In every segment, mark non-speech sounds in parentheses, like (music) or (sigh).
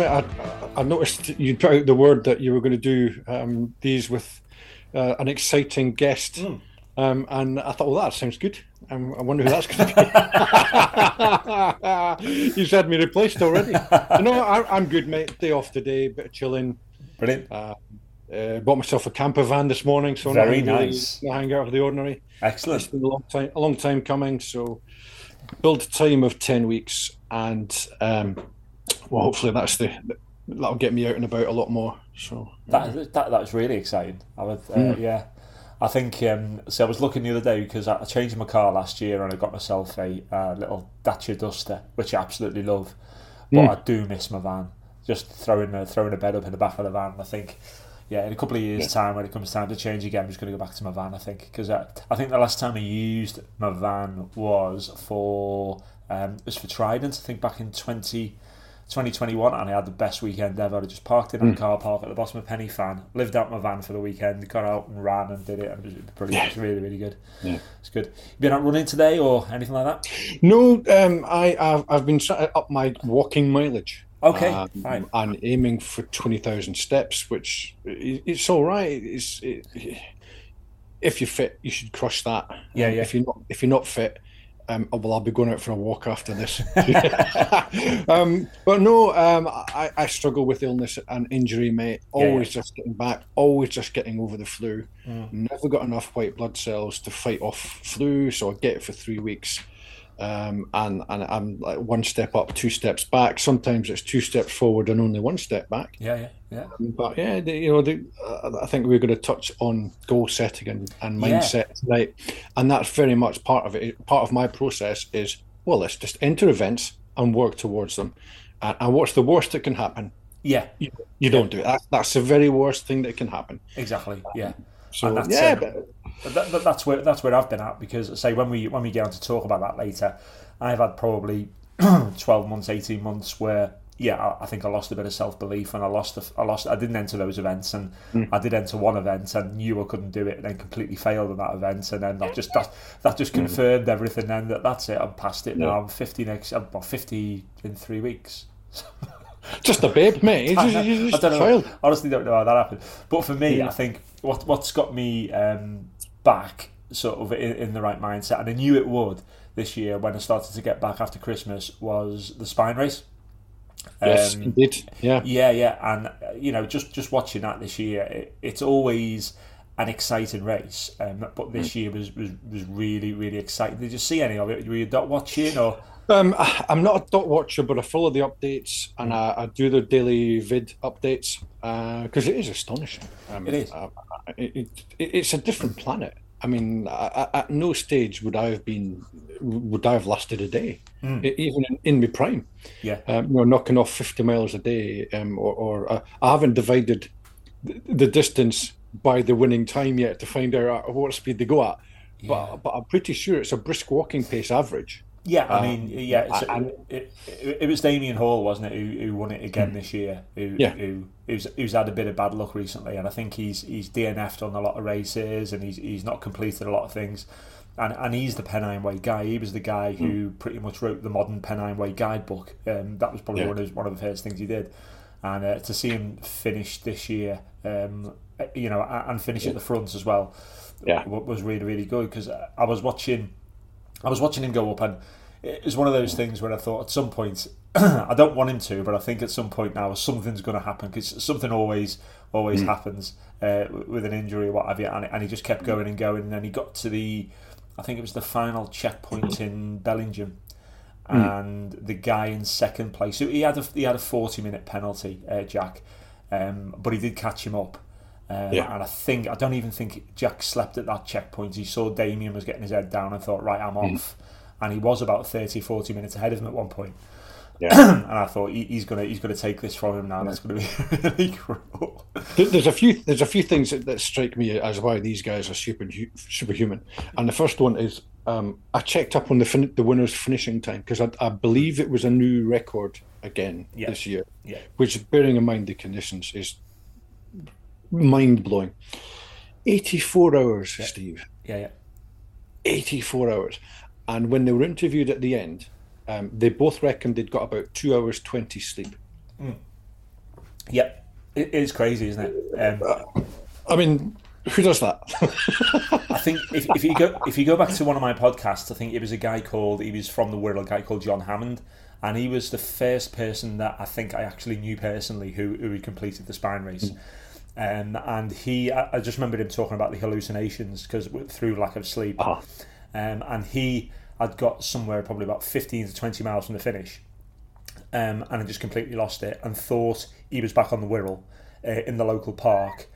I admit, I, I noticed you put out the word that you were going to do um, these with uh, an exciting guest, mm. um, and I thought, well, that sounds good. Um, I wonder who that's going to be. (laughs) You've had me replaced already. no, I, am good, mate. Day off today, bit of chilling. Brilliant. Uh, uh, bought myself a camper van this morning, so very nice. Really, hang out of the ordinary. Excellent. It's been a long time, a long time coming. So, build time of ten weeks, and um, well, hopefully that's the that'll get me out and about a lot more. So that that that's really exciting. I would, uh, mm. yeah. I think um, so. I was looking the other day because I changed my car last year and I got myself a uh, little Dacia Duster, which I absolutely love. But mm. I do miss my van. Just throwing a, throwing a bed up in the back of the van. I think, yeah, in a couple of years' yeah. time, when it comes time to change again, I'm just going to go back to my van. I think because I, I think the last time I used my van was for um, it was for Trident. I think back in twenty. 2021 and I had the best weekend ever. I just parked in a mm. car park at the bottom of Pen y Fan, lived out my van for the weekend, got out and ran and did it. And it was brilliant. Yeah. It was really, really good. Yeah. It's good. You been out running today or anything like that? No, um, I, I've, I've been up my walking mileage. Okay, um, fine. And aiming for 20,000 steps, which it's all right. It's, it, if you're fit, you should crush that. Yeah, yeah. If you're not, if you're not fit, um, oh, well, I'll be going out for a walk after this. (laughs) um, but no, um, I, I, struggle with illness and injury, mate. Always yeah, yeah. just getting back, always just getting over the flu. Mm. Never got enough white blood cells to fight off flu, so I get it for three weeks. Um, and and I'm like one step up, two steps back. Sometimes it's two steps forward and only one step back. Yeah, yeah, yeah. Um, but yeah, the, you know, the, uh, I think we're going to touch on goal setting and, and mindset yeah. tonight, and that's very much part of it. Part of my process is well, let's just enter events and work towards them. And, and what's the worst that can happen? Yeah, you, you don't do it. That, that's the very worst thing that can happen. Exactly. Yeah. So yeah, um, that, that, that's where that's where I've been at because say when we when we get on to talk about that later, I've had probably (clears throat) twelve months, eighteen months where yeah, I, I think I lost a bit of self belief and I lost I lost I didn't enter those events and mm. I did enter one event and knew I couldn't do it and then completely failed in that event and then that just that, that just hmm. confirmed mm. everything. Then that that's it. I'm past it yeah. now. I'm fifty next. I'm fifty in three weeks. (laughs) just a babe, mate. (laughs) I, I, don't know. Honestly, don't know how that happened. But for me, yeah. I think what what's got me um, back sort of in, in, the right mindset, and I knew it would this year when I started to get back after Christmas was the spine race. Yes, um, indeed. Yeah, yeah, yeah, and you know, just just watching that this year, it, it's always an exciting race. Um, but this mm. year was, was was really really exciting. Did you see any of it? Were you not watching or? Um, I'm not a dot watcher, but I follow the updates and I, I do the daily vid updates because uh, it is astonishing. Um, it is. Uh, it, it, it's a different planet. I mean, I, at no stage would I have been would I have lasted a day, mm. even in, in my prime. Yeah, um, you know, knocking off fifty miles a day, um, or, or uh, I haven't divided the, the, distance by the winning time yet to find out what speed they go at. Yeah. But but I'm pretty sure it's a brisk walking pace average. Yeah, I mean, um, yeah, and, it, it, it, was Damian Hall, wasn't it, who, who won it again hmm. this year? Who, yeah. who who's, who's had a bit of bad luck recently, and I think he's he's DNF'd on a lot of races, and he's he's not completed a lot of things, and and he's the Pennine Way guy. He was the guy who mm. pretty much wrote the modern Pennine Way guidebook. Um, that was probably yeah. one of one of the first things he did, and uh, to see him finish this year, um, you know, and finish yeah. at the front as well, yeah, was really really good because I was watching, I was watching him go up and it was one of those things where I thought at some point (clears throat) I don't want him to, but I think at some point now something's going to happen because something always always mm. happens uh, with an injury or what have you, and, and he just kept going and going, and then he got to the I think it was the final checkpoint in Bellingham. Mm. And the guy in second place, so he had a he had a forty minute penalty, uh, Jack, um, but he did catch him up. Um, yeah. And I think I don't even think Jack slept at that checkpoint. He saw Damian was getting his head down and thought, right, I'm mm. Off and he was about 30, 40 minutes ahead of him at one point. Yeah. (clears throat) and I thought he, he's gonna he's gonna take this from him now. That's gonna be (laughs) really cruel. There's a few there's a few things that, that strike me as why these guys are super superhuman. And the first one is um, I checked up on the fin- the winner's finishing time because I, I, believe it was a new record again yeah. this year. Yeah. Which, bearing in mind the conditions, is mind blowing. Eighty four hours, yeah. Steve. Yeah, yeah. Eighty four hours. And when they were interviewed at the end, um, they both reckoned they'd got about two hours twenty sleep. Mm. Yep, it is crazy, isn't it? Um, I mean, who does that? (laughs) I think if, if you go if you go back to one of my podcasts, I think it was a guy called he was from the world, a guy called John Hammond, and he was the first person that I think I actually knew personally who who had completed the spine race. Mm. Um, and he, I just remembered him talking about the hallucinations because through lack of sleep, uh-huh. Um, and he had got somewhere probably about fifteen to twenty miles from the finish, um, and I just completely lost it and thought he was back on the Wirral uh, in the local park,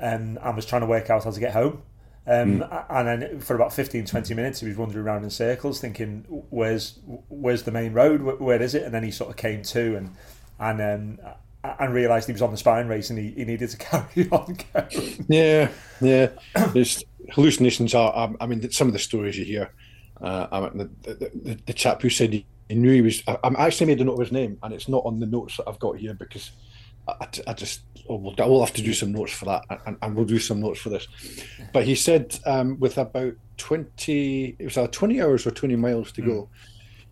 um, and was trying to work out how to get home. Um, mm. And then for about 15, 20 minutes, he was wandering around in circles, thinking, "Where's where's the main road? where, where is it?" And then he sort of came to and and um, and realised he was on the spine race and he, he needed to (laughs) carry on going. Yeah, yeah. There's hallucinations are. I mean, some of the stories you hear. Uh, mean, the, the, the, chap who said he, he knew he was. I, I actually made a note of his name, and it's not on the notes that I've got here because I, I just oh, we'll, we'll have to do some notes for that, and, and we'll do some notes for this. But he said um, with about twenty, it was either twenty hours or twenty miles to mm. go.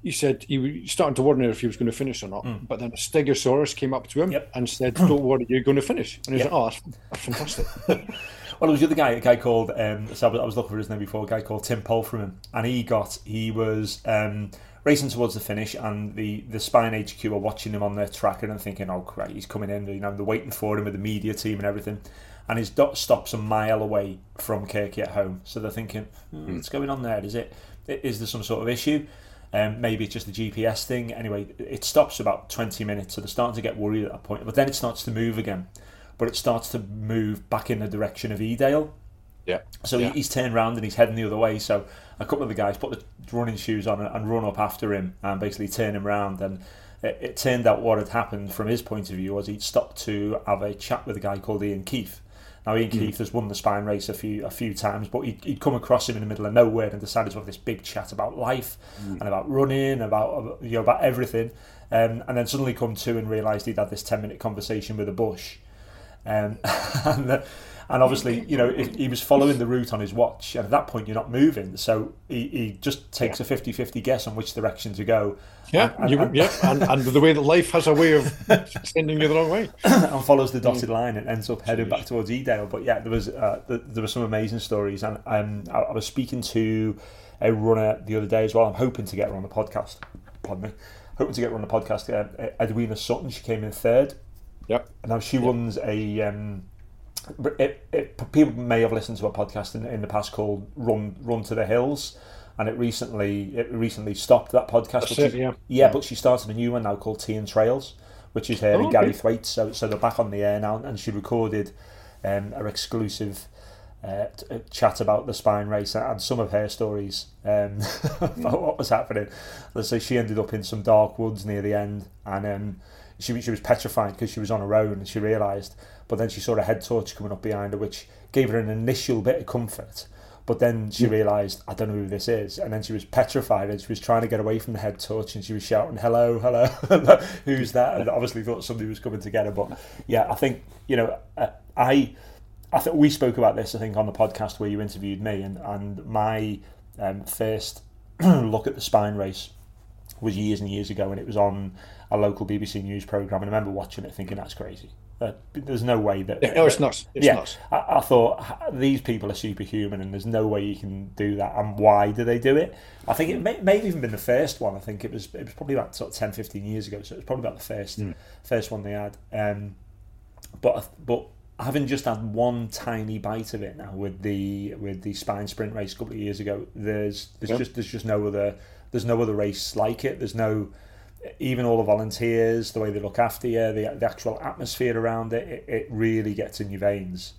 He said he was starting to wonder if he was going to finish or not. Mm. But then a Stegosaurus came up to him yep. and said, "Don't worry, you're going to finish." And he yep. like, "Oh, that's, that's fantastic." (laughs) well, it was the other guy, a guy called. Um, so I was, I was, looking for his name before. A guy called Tim Polframan, and he got he was. Um, racing towards the finish, and the, the Spine HQ are watching him on their tracker and thinking, "Oh, great, he's coming in." You know, they're waiting for him with the media team and everything. And his dot stops a mile away from Kirk Yetholm, so they're thinking, hmm, "What's going on there? Is it? Is there some sort of issue?" Um, maybe it's just the GPS thing. Anyway, it stops about 20 minutes, so they're starting to get worried at that point. But then it starts to move again. But it starts to move back in the direction of Edale. Yeah. So yeah. he's turned around and he's heading the other way. So a couple of the guys put the running shoes on and run up after him and basically turn him around. And it, it turned out what had happened from his point of view was he'd stopped to have a chat with a guy called Ian Keith. Now Ian mm. Keith has won the spine race a few a few times, but he'd, he'd, come across him in the middle of nowhere and decided to have this big chat about life mm. and about running, about you know about everything, um, and then suddenly come to and realised he'd had this ten minute conversation with a bush, um, (laughs) and. The, and obviously, you know, he was following the route on his watch, and at that point, you're not moving. So he, he just takes yeah. a 50 50 guess on which direction to go. Yeah, and, you, and, yeah, and, and, the way that life has a way of (laughs) sending you the wrong way. (clears throat) and follows the dotted line and ends up heading back towards Edale. But yeah, there was uh, there were some amazing stories, and um, I, I was speaking to a runner the other day as well. I'm hoping to get her on the podcast. Pardon me. Hoping to get her on the podcast. Uh, Edwina Sutton, she came in third. Yep. Now she runs a um, it, it, people may have listened to a podcast in, in the past called "Run Run to the Hills," and it recently it recently stopped that podcast. It, yeah. yeah, but she started a new one now called Tea and Trails, which is her oh, and Gary Thwaites. So so they're back on the air now, and she recorded um, her exclusive. Uh, uh chat about the spine race and some of her stories um, (laughs) about what was happening. Let's say she ended up in some dark woods near the end, and um, she she was petrified because she was on her own and she realised but then she saw a head torch coming up behind her, which gave her an initial bit of comfort. But then she realised, I don't know who this is. And then she was petrified and she was trying to get away from the head torch and she was shouting, hello, hello, (laughs) who's that? And obviously thought somebody was coming to get her. But yeah, I think, you know, uh, I I think we spoke about this, I think, on the podcast where you interviewed me. And, and my um, first (clears throat) look at the spine race was years and years ago and it was on a local BBC News programme. And I remember watching it thinking, that's crazy uh, there's no way that. Yeah, it's not. It's yeah, I, I, thought these people are superhuman, and there's no way you can do that. And why do they do it? I think it may, may have even been the first one. I think it was. It was probably about sort of 10, 15 years ago. So it was probably about the first, mm. first one they had. Um, but but having just had one tiny bite of it now with the with the spine sprint race a couple of years ago, there's there's yeah. just there's just no other there's no other race like it. There's no even all the volunteers, the way they look after you, the, the actual atmosphere around it, it, it really gets in your veins.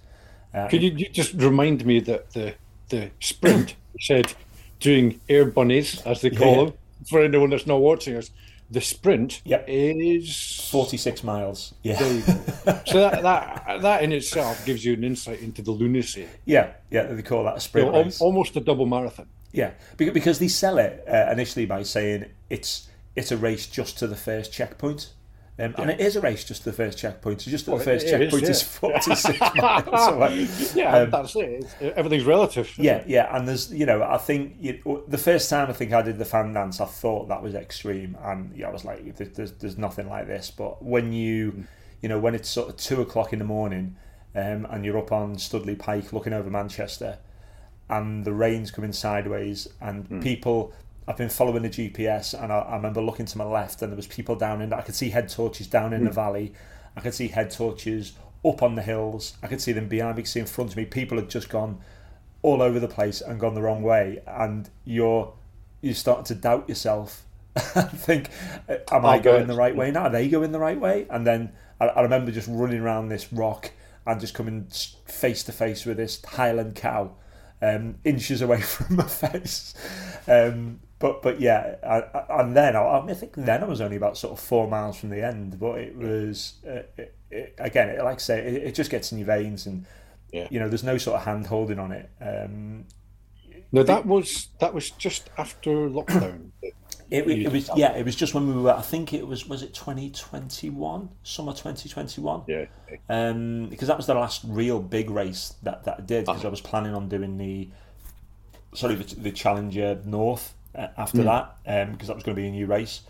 Uh, Could you just remind me that the the sprint (coughs) said doing air bunnies as they call yeah. them for anyone that's not watching us. The sprint yep. is forty six miles. Yeah. (laughs) so that, that that in itself gives you an insight into the lunacy. Yeah, yeah. They call that a sprint. You know, almost a double marathon. Yeah, because they sell it uh, initially by saying it's it's a race just to the first checkpoint. Um, and it is a race just to the first checkpoint. So just Well, the first it is, checkpoint yeah. is 46 (laughs) miles away. yeah, Um, that's it. It's- everything's relative. Yeah, yeah, and there's you know I think you, the first time I think I did the fan dance, I thought that was extreme, and yeah, I was like, "There- there's, there's nothing like this. But when you, you know, when it's sort of two o'clock in the morning, um, and you're up on Stoodley Pike looking over Manchester, and the rain's coming sideways, and hmm. people. I've been following the GPS, and I, I remember looking to my left, and there was people down in. I could see head torches down in the hmm. valley. I could see head torches up on the hills. I could see them behind me, see in front of me. People had just gone all over the place and gone the wrong way, and you're you start to doubt yourself (laughs) and think, "Am I I'll going the right way now? Are they going the right way?" And then I, I remember just running around this rock and just coming face to face with this Highland cow, um, inches away (laughs) from my face. Um, but but yeah, I, and then I, I, I think then I was only about sort of four miles from the end, but it was uh, it, it, again, it, like I say, it, it just gets in your veins and. Yeah. You know, there's no sort of hand holding on it. Um, No, that was that was just after lockdown. It, (clears throat) it, was yeah, it was just when we were. I think it was was it 2021, summer 2021. yeah. Um, because that was the last real big race that that I did. Because Uh-huh. I was planning on doing the sorry the, the Challenger North uh, after that. Um, because that was going to be a new race,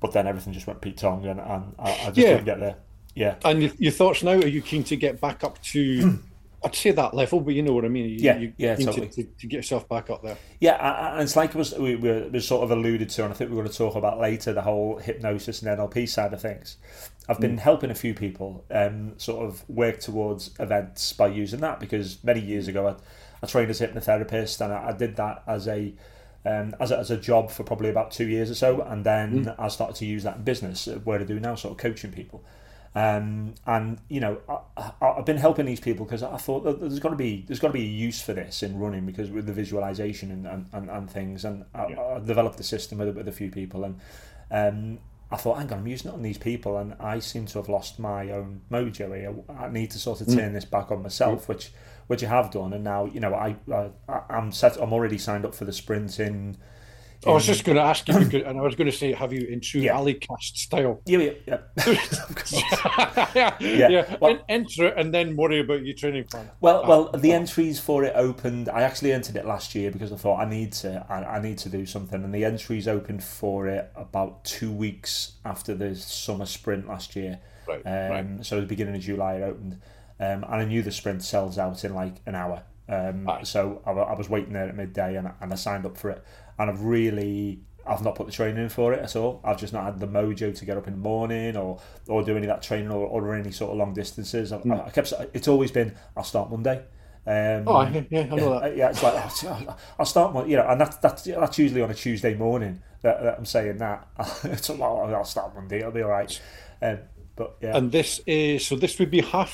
but then everything just went Pete Tong and, and I, I just Yeah. didn't get there. Yeah. And your, your thoughts now? Are you keen to get back up to? (clears throat) I'd say that level, but you know what I mean. You, Yeah, you yeah, totally. To, to, to get yourself back up there. Yeah, and it's like it was we were sort of alluded to, and I think we're going to talk about later the whole hypnosis and NLP side of things. I've been helping a few people um, sort of work towards events by using that because many years ago I, I trained as a hypnotherapist and I, I did that as a um, as, a, as a job for probably about two years or so, and then I started to use that in business, uh, where I do now, sort of coaching people. Um, and you know, I, I've been helping these people because I thought that there's got to be there's got to be a use for this in running because with the visualization and, and, and, and things, and I, I developed the system with, with a few people, and um, I thought, hang on, I'm using it on these people, and I seem to have lost my own mojo here. I need to sort of turn this back on myself, which which I have done, and now you know I, I I'm set. I'm already signed up for the sprint in. I was just going to ask you, (clears throat) because, and I was going to say, have you in true Yeah. Allycast style? Yeah, yeah, yeah. (laughs) (laughs) Yeah, Yeah. yeah. Well- En- enter it and then worry about your training plan. Well, well, the entries for it opened. I actually entered it last year because I thought I need to. I, I need to do something, and the entries opened for it about two weeks after the summer sprint last year. Right, Um, right. So the beginning of July it opened, um, and I knew the sprint sells out in like an hour. Um, Aye. so I, I was waiting there at midday, and, and I signed up for it. And I've really, I've not put the training in for it at all. I've just not had the mojo to get up in the morning or or do any of that training or, or any sort of long distances. I, I kept. It's always been I'll start Monday. Um, Oh, yeah, yeah, I know that. yeah, it's like I'll start, you know, and that's that's that's usually on a Tuesday morning that, that I'm saying that. (laughs) it's like, oh, I'll start Monday, it'll be all right. Um, but yeah, And this is so. This would be half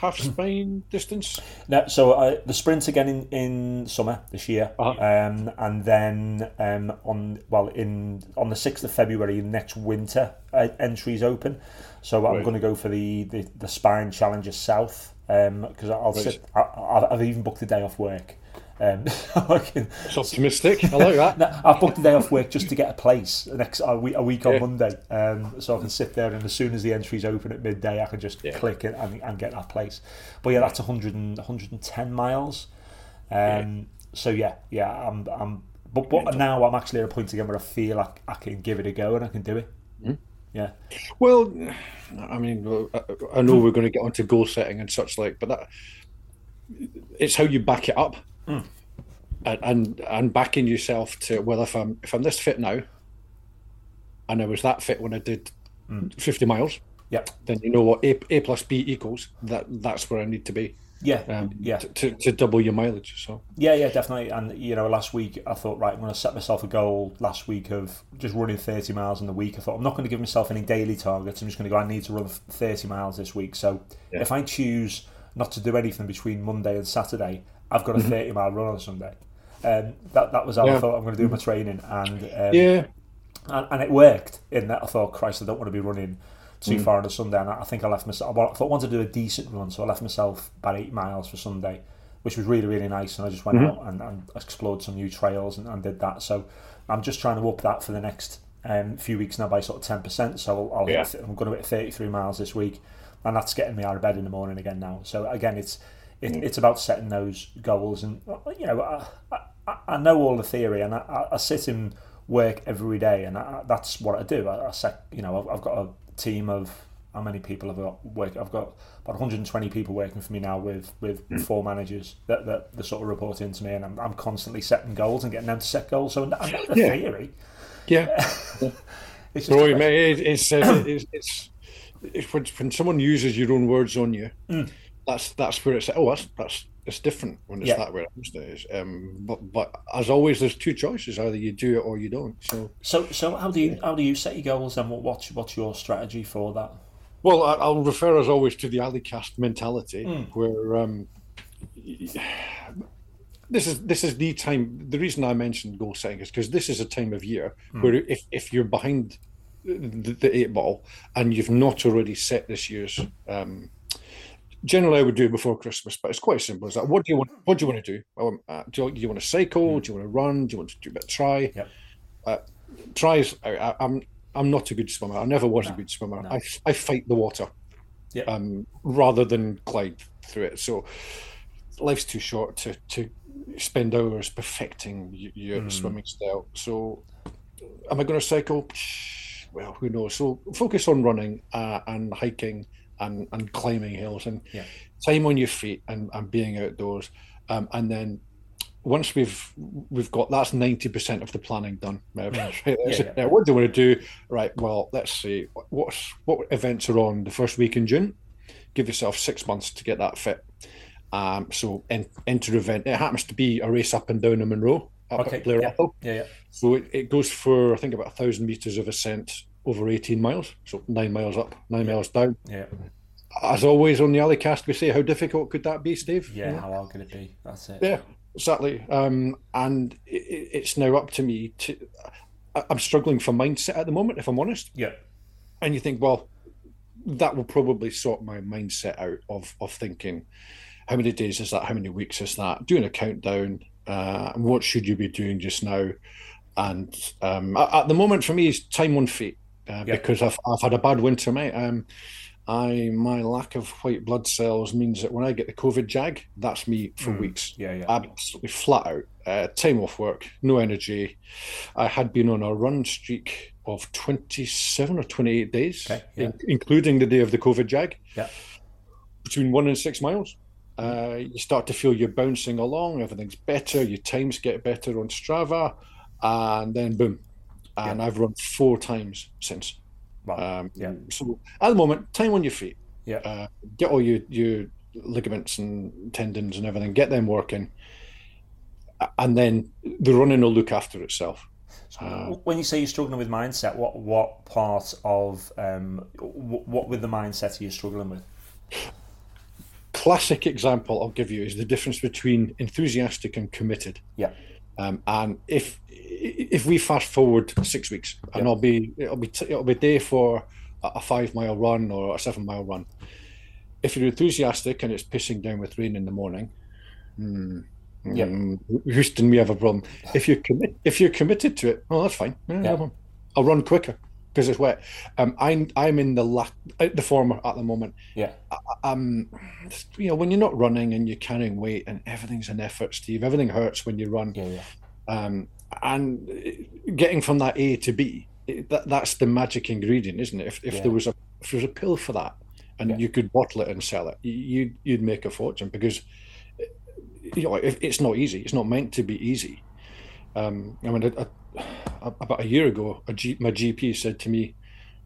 half (clears throat) spine distance. no, so uh, the sprint again in, in summer this year, Uh-huh. um, and then um, on well in on the sixth of February next winter uh, entries open. So I'm Right. going to go for the, the the Spine Challenger South because I'll Right. sit. I- I've even booked a day off work. Um, (laughs) I can- It's optimistic. I like that. (laughs) No, I've booked a day off work just to get a place next a week, a week on Yeah. Monday, um, so I can sit there and as soon as the entries open at midday, I can just Yeah. click it and, and get that place. But yeah, that's 100 and, 110 miles. Um, So yeah, yeah, I'm, I'm but, but now I'm actually at a point again where I feel I, I can give it a go and I can do it. Hmm? Yeah, Well, I mean, I- I know we're going to get onto goal setting and such like, but that it's how you back it up, And, and and backing yourself to well, if I'm if I'm this fit now, and I was that fit when I did Hmm. fifty miles, yeah, then you know what a, a plus b equals that that's where I need to be yeah, um, yeah. to, to, to double your mileage. So Yeah, yeah, definitely. And you know, last week I thought, right, I'm going to set myself a goal last week of just running 30 miles in the week. I thought I'm not going to give myself any daily targets. I'm just going to go. I need to run 30 miles this week. So Yeah. if I choose not to do anything between Monday and Saturday, I've got a 30 mile run on Sunday. Um, that that was how I thought I'm going to do my training, and um, yeah, and, and it worked. In that I thought, Christ, I don't want to be running too Mm. far on a Sunday. And I I think I left myself. I thought I wanted to do a decent run, so I left myself about eight miles for Sunday, which was really really nice. And I just went Mm-hmm. out and, and explored some new trails and, and did that. So I'm just trying to up that for the next um, few weeks now by sort of ten percent. So I'll, I'll Yeah. going to hit thirty three miles this week, and that's getting me out of bed in the morning again now. So again, it's it, it's about setting those goals, and you know, I, I, I know all the theory, and I, I- sit in work every day, and I, that's what I do. I, set, you know, I've, I've got a team of how many people have got work? I've got about 120 people working for me now with with four managers that, that, that sort of report into me, and I'm, I'm constantly setting goals and getting them to set goals. So I know the Yeah. theory. Yeah. (laughs) It's just Roy, mate, it- it's, uh, it's, it's, it's when, when someone uses your own words on you, Mm. That's that's where it's oh that's that's it's different when it's Yeah. that way these days. Um, but but as always, there's two choices: either you do it or you don't. So So so how do you how do you set your goals and what what's what's your strategy for that? Well, I- I'll refer as always to the Allycast mentality, Mm. where um, this is this is the time. The reason I mentioned goal setting is because this is a time of year Mm. where if if you're behind the, the eight ball and you've not already set this year's. Um, Generally, I would do it before Christmas, but it's quite simple. Is that what do you want? What do you want to do? Um, uh, do, you, do you want to cycle? Do you want to run? Do you want to do a bit of try? Yep. Uh, tries. I, I, I'm I'm not a good swimmer. I never was a good swimmer. no. I, I fight the water Yeah. um, rather than glide through it. So life's too short to, to spend hours perfecting your Mm. swimming style. So am I going to cycle? Well, who knows? So focus on running uh, and hiking and, and climbing hills and Yeah. time on your feet and, and being outdoors. Um, and then once we've we've got that's ninety percent of the planning done. (laughs) Right, Yeah, yeah. Now, what do you want to do? Right. Well, let's see. What's what events are on the first week in June? Give yourself six months to get that fit. Um, so en- enter event. It happens to be a race up and down in Munro, up Okay, at Blair yeah. Yeah, yeah. So it, it goes for I think about a thousand meters of ascent over eighteen miles. So nine miles up, nine miles down. Yeah. As always on the Allycast, we say, how difficult could that be, Steve? Yeah, how hard could it be? That's it. Yeah, exactly. Um, and it, it- it's now up to me to. I'm struggling for mindset at the moment, if I'm honest. Yeah. And you think, well, that will probably sort my mindset out of of thinking, how many days is that? How many weeks is that? Doing a countdown. Uh, what should you be doing just now? And um, at, at the moment, for me, is time on feet uh, Yeah. because I've I've had a bad winter, mate. Um, I my lack of white blood cells means that when I get the COVID jag, that's me for Mm. weeks Yeah, yeah. absolutely flat out. Uh, time off work, no energy. I had been on a run streak of 27 or 28 days, Okay, yeah. in- including the day of the COVID jag, Yeah. between one and six miles. Uh, you start to feel you're bouncing along, everything's better, your times get better on Strava, and then boom. And I've run four times since. Wow. Um, Yeah. So at the moment, time on your feet yeah. uh, get all your your ligaments and tendons and everything, get them working, and then the running will look after itself. Uh, when you say you're struggling with mindset, what what part of um what, what with the mindset are you struggling with? classic example I'll give you is the difference between enthusiastic and committed. Yeah. Um, and if if we fast forward six weeks, and Yeah. I'll be it'll be t- it'll be day for a five mile run or a seven mile run. If you're enthusiastic and it's pissing down with rain in the morning, hmm, Yeah. mm, Houston, we have a problem. If you're commit, if you're committed to it, well, that's fine. Yeah, Yeah. I'll run quicker because it's wet. Um, I'm I'm in the la- the former at the moment Yeah. um, you know, when you're not running and you're carrying weight and everything's an effort, Steve, everything hurts when you run. Yeah, yeah. Um, and getting from that A to B, it- that, that's the magic ingredient, isn't it? If, if Yeah. there was a if there was a pill for that, and Yeah. you could bottle it and sell it, you you'd make a fortune because you know if, it's not easy. It's not meant to be easy. Um, I mean, a, about a year ago, a G, my GP said to me,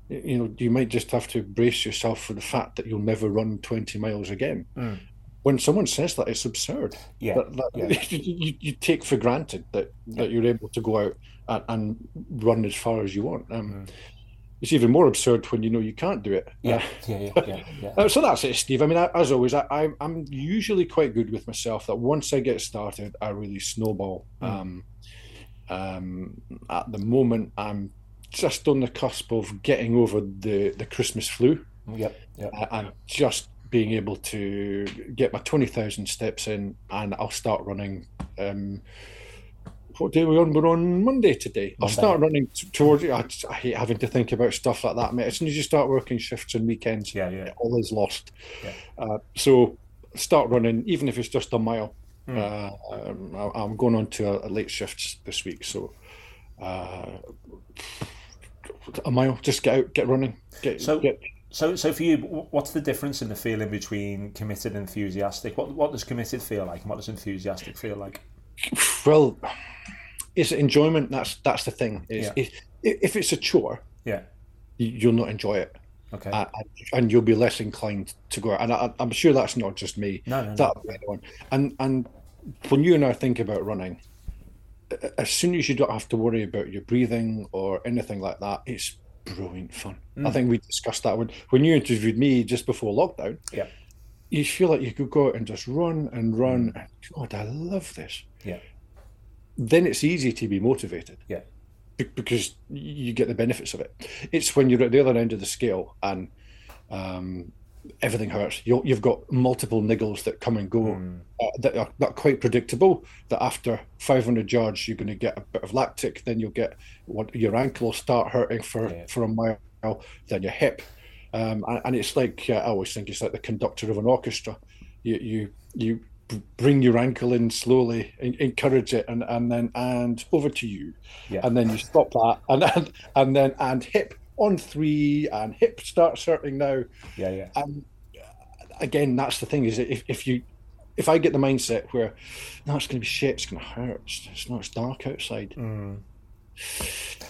you know, you might just have to brace yourself for the fact that you'll never run 20 miles again. Mm. When someone says that, it's absurd. Yeah. That, that- yeah. (laughs) you, you take for granted that, that you're able to go out and, and run as far as you want. Um, Mm. It's even more absurd when you know you can't do it. Yeah, yeah, yeah, (laughs) yeah, yeah. Uh, so that's it, Steve. I mean, I, as always, I, I'm usually quite good with myself. That once I get started, I really snowball. Mm. Um, um, at the moment, I'm just on the cusp of getting over the the Christmas flu Yep, yep. uh, and just being able to get my twenty thousand steps in, and I'll start running. Um, what day are we on? We're on Monday today. I'll start running t- towards. I, I hate having to think about stuff like that, mate. As soon as you start working shifts and weekends, Yeah, yeah. all is lost. Yeah. Uh, so start running, even if it's just a mile. Hmm. Uh, um, I, I'm going on to a, a late shift this week, so uh, a mile. Just get out, get running. Get, So- get So, so for you, what's the difference in the feeling between committed and enthusiastic? What what does committed feel like, and what does enthusiastic feel like? well. Is it enjoyment? That's that's the thing. Is Yeah. if, if it's a chore, Yeah. you- you'll not enjoy it. Okay. uh, and you'll be less inclined to go out. And I, I'm sure that's not just me. No, no, no. That anyone. And and when you and I think about running, as soon as you don't have to worry about your breathing or anything like that, it's brilliant fun. I Mm. think we discussed that when when you interviewed me just before lockdown. Yeah. You feel like you could go out and just run and run. And, God, I love this. Yeah. Then it's easy to be motivated Yeah. because you get the benefits of it. It's when you're at the other end of the scale and um, everything hurts. you you've got multiple niggles that come and go Mm. uh, that are not quite predictable. That after 500 yards, you're going to get a bit of lactic, then you'll get what your ankle will start hurting for Yeah. for a mile, then your hip, um, and, and it's like uh, I always think it's like the conductor of an orchestra. You you you bring your ankle in slowly, en- encourage it, and and then and over to you, Yeah. and then you stop that, and and, and then and hip on three, and hip starts hurting now Yeah. Yeah. and again, that's the thing is if, if you if I get the mindset where no, it's going to be shit, it's going to hurt. It's, it's not. It's dark outside. Mm.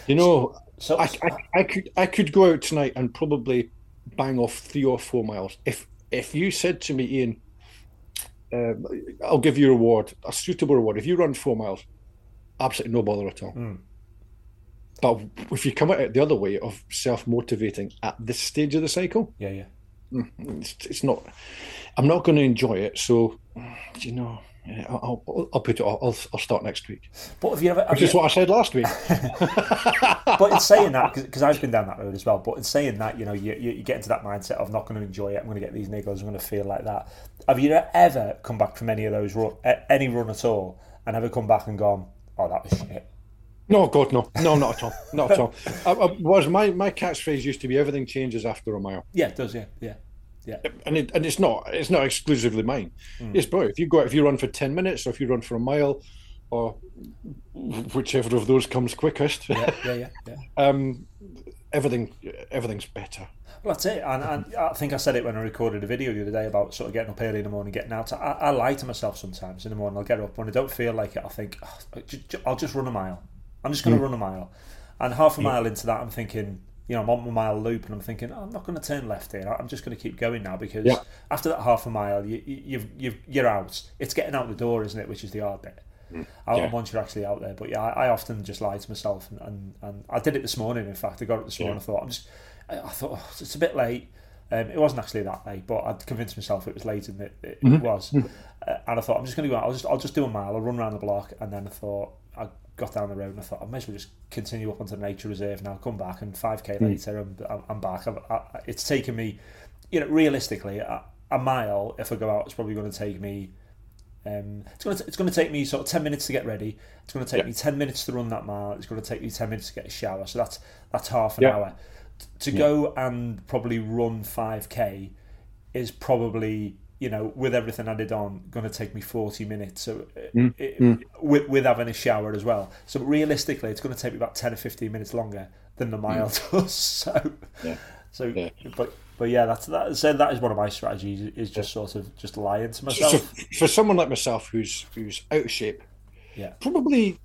You know, So, I, I, I could I could go out tonight and probably bang off three or four miles. If if you said to me, Ian, um, I'll give you a reward, a suitable reward. If you run four miles, absolutely no bother at all. Mm. But if you come at it the other way of self motivating at this stage of the cycle, yeah. Yeah. Mm, it's, it's not i'm not going to enjoy it so you know I'll, I'll, I'll put it I'll, I'll start next week But have you ever? Have which you, is what i said last week (laughs) but in saying that, because I've been down that road as well. But in saying that, you know, you, you, you get into that mindset of not going to enjoy it. I'm going to get these niggles. I'm going to feel like that. Have you ever come back from any of those run, any run at all, and ever come back and gone, "Oh, that was shit." No god no no not at all not at all I, I was my my catchphrase used to be everything changes after a mile Yeah, it does. Yeah, yeah, yeah. and it, and it's not it's not exclusively mine hmm. it's bro if you go if you run for 10 minutes or if you run for a mile or whichever of those comes quickest Yeah, yeah, yeah. yeah. (laughs) um everything everything's better Well, that's it. And, and I think I said it when I recorded a video the other day about sort of getting up early in the morning, getting out. I, I lie to myself sometimes in the morning. I'll get up when I don't feel like it. I'll think, oh, I'll just run a mile. I'm just going to run a mile. And half a mile into that, I'm thinking, you know, I'm on my mile loop, and I'm thinking, I'm not going to turn left here. I'm just going to keep going now because Yeah. after that half a mile, you, you, you've, you've, you're out. It's getting out the door, isn't it? Which is the hard bit. Out Yeah. once you're actually out there. But yeah, I, I often just lie to myself, and, and, and I did it this morning. In fact, I got up this morning. I thought I'm just, I, I thought oh, it's a bit late. Um, it wasn't actually that late, but I'd convinced myself it was later than it, it, it was. Uh, and I thought I'm just going to go out. I'll just I'll just do a mile. I'll run around the block, and then I thought I got down the road and I thought I may as well just continue up onto the nature reserve and I'll come back and 5k later I'm, I'm, back. I'm, I, it's taken me, you know, realistically a, a mile if I go out it's probably going to take me um, it's going to it's going to take me sort of ten minutes to get ready. It's going to take Yeah. me ten minutes to run that mile. It's going to take me ten minutes to get a shower. So that's that's half an Yeah. hour. T- To go and probably run five k is probably you know with everything added on going to take me forty minutes. So uh, Mm, it, with with having a shower as well. So realistically, it's going to take me about ten or fifteen minutes longer than the mile does. (laughs) So Mm. Yeah. so Yeah. but. But yeah, that's that. So that is one of my strategies. Is just sort of just lying to myself. So for someone like myself who's who's out of shape, Yeah. probably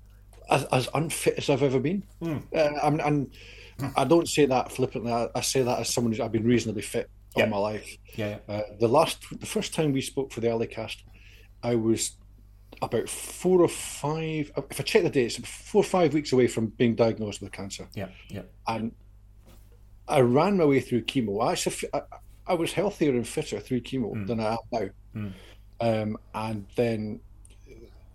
as, as unfit as I've ever been. Mm. Uh, I'm, and I don't say that flippantly. I, I say that as someone who's I've been reasonably fit Yeah. all my life. Yeah, yeah. Uh, the last, the first time we spoke for the early cast, I was about four or five. If I check the dates, four or five weeks away from being diagnosed with cancer, Yeah, yeah, and I ran my way through chemo. I actually, I, I was healthier and fitter through chemo than I am now. Mm. Um, and then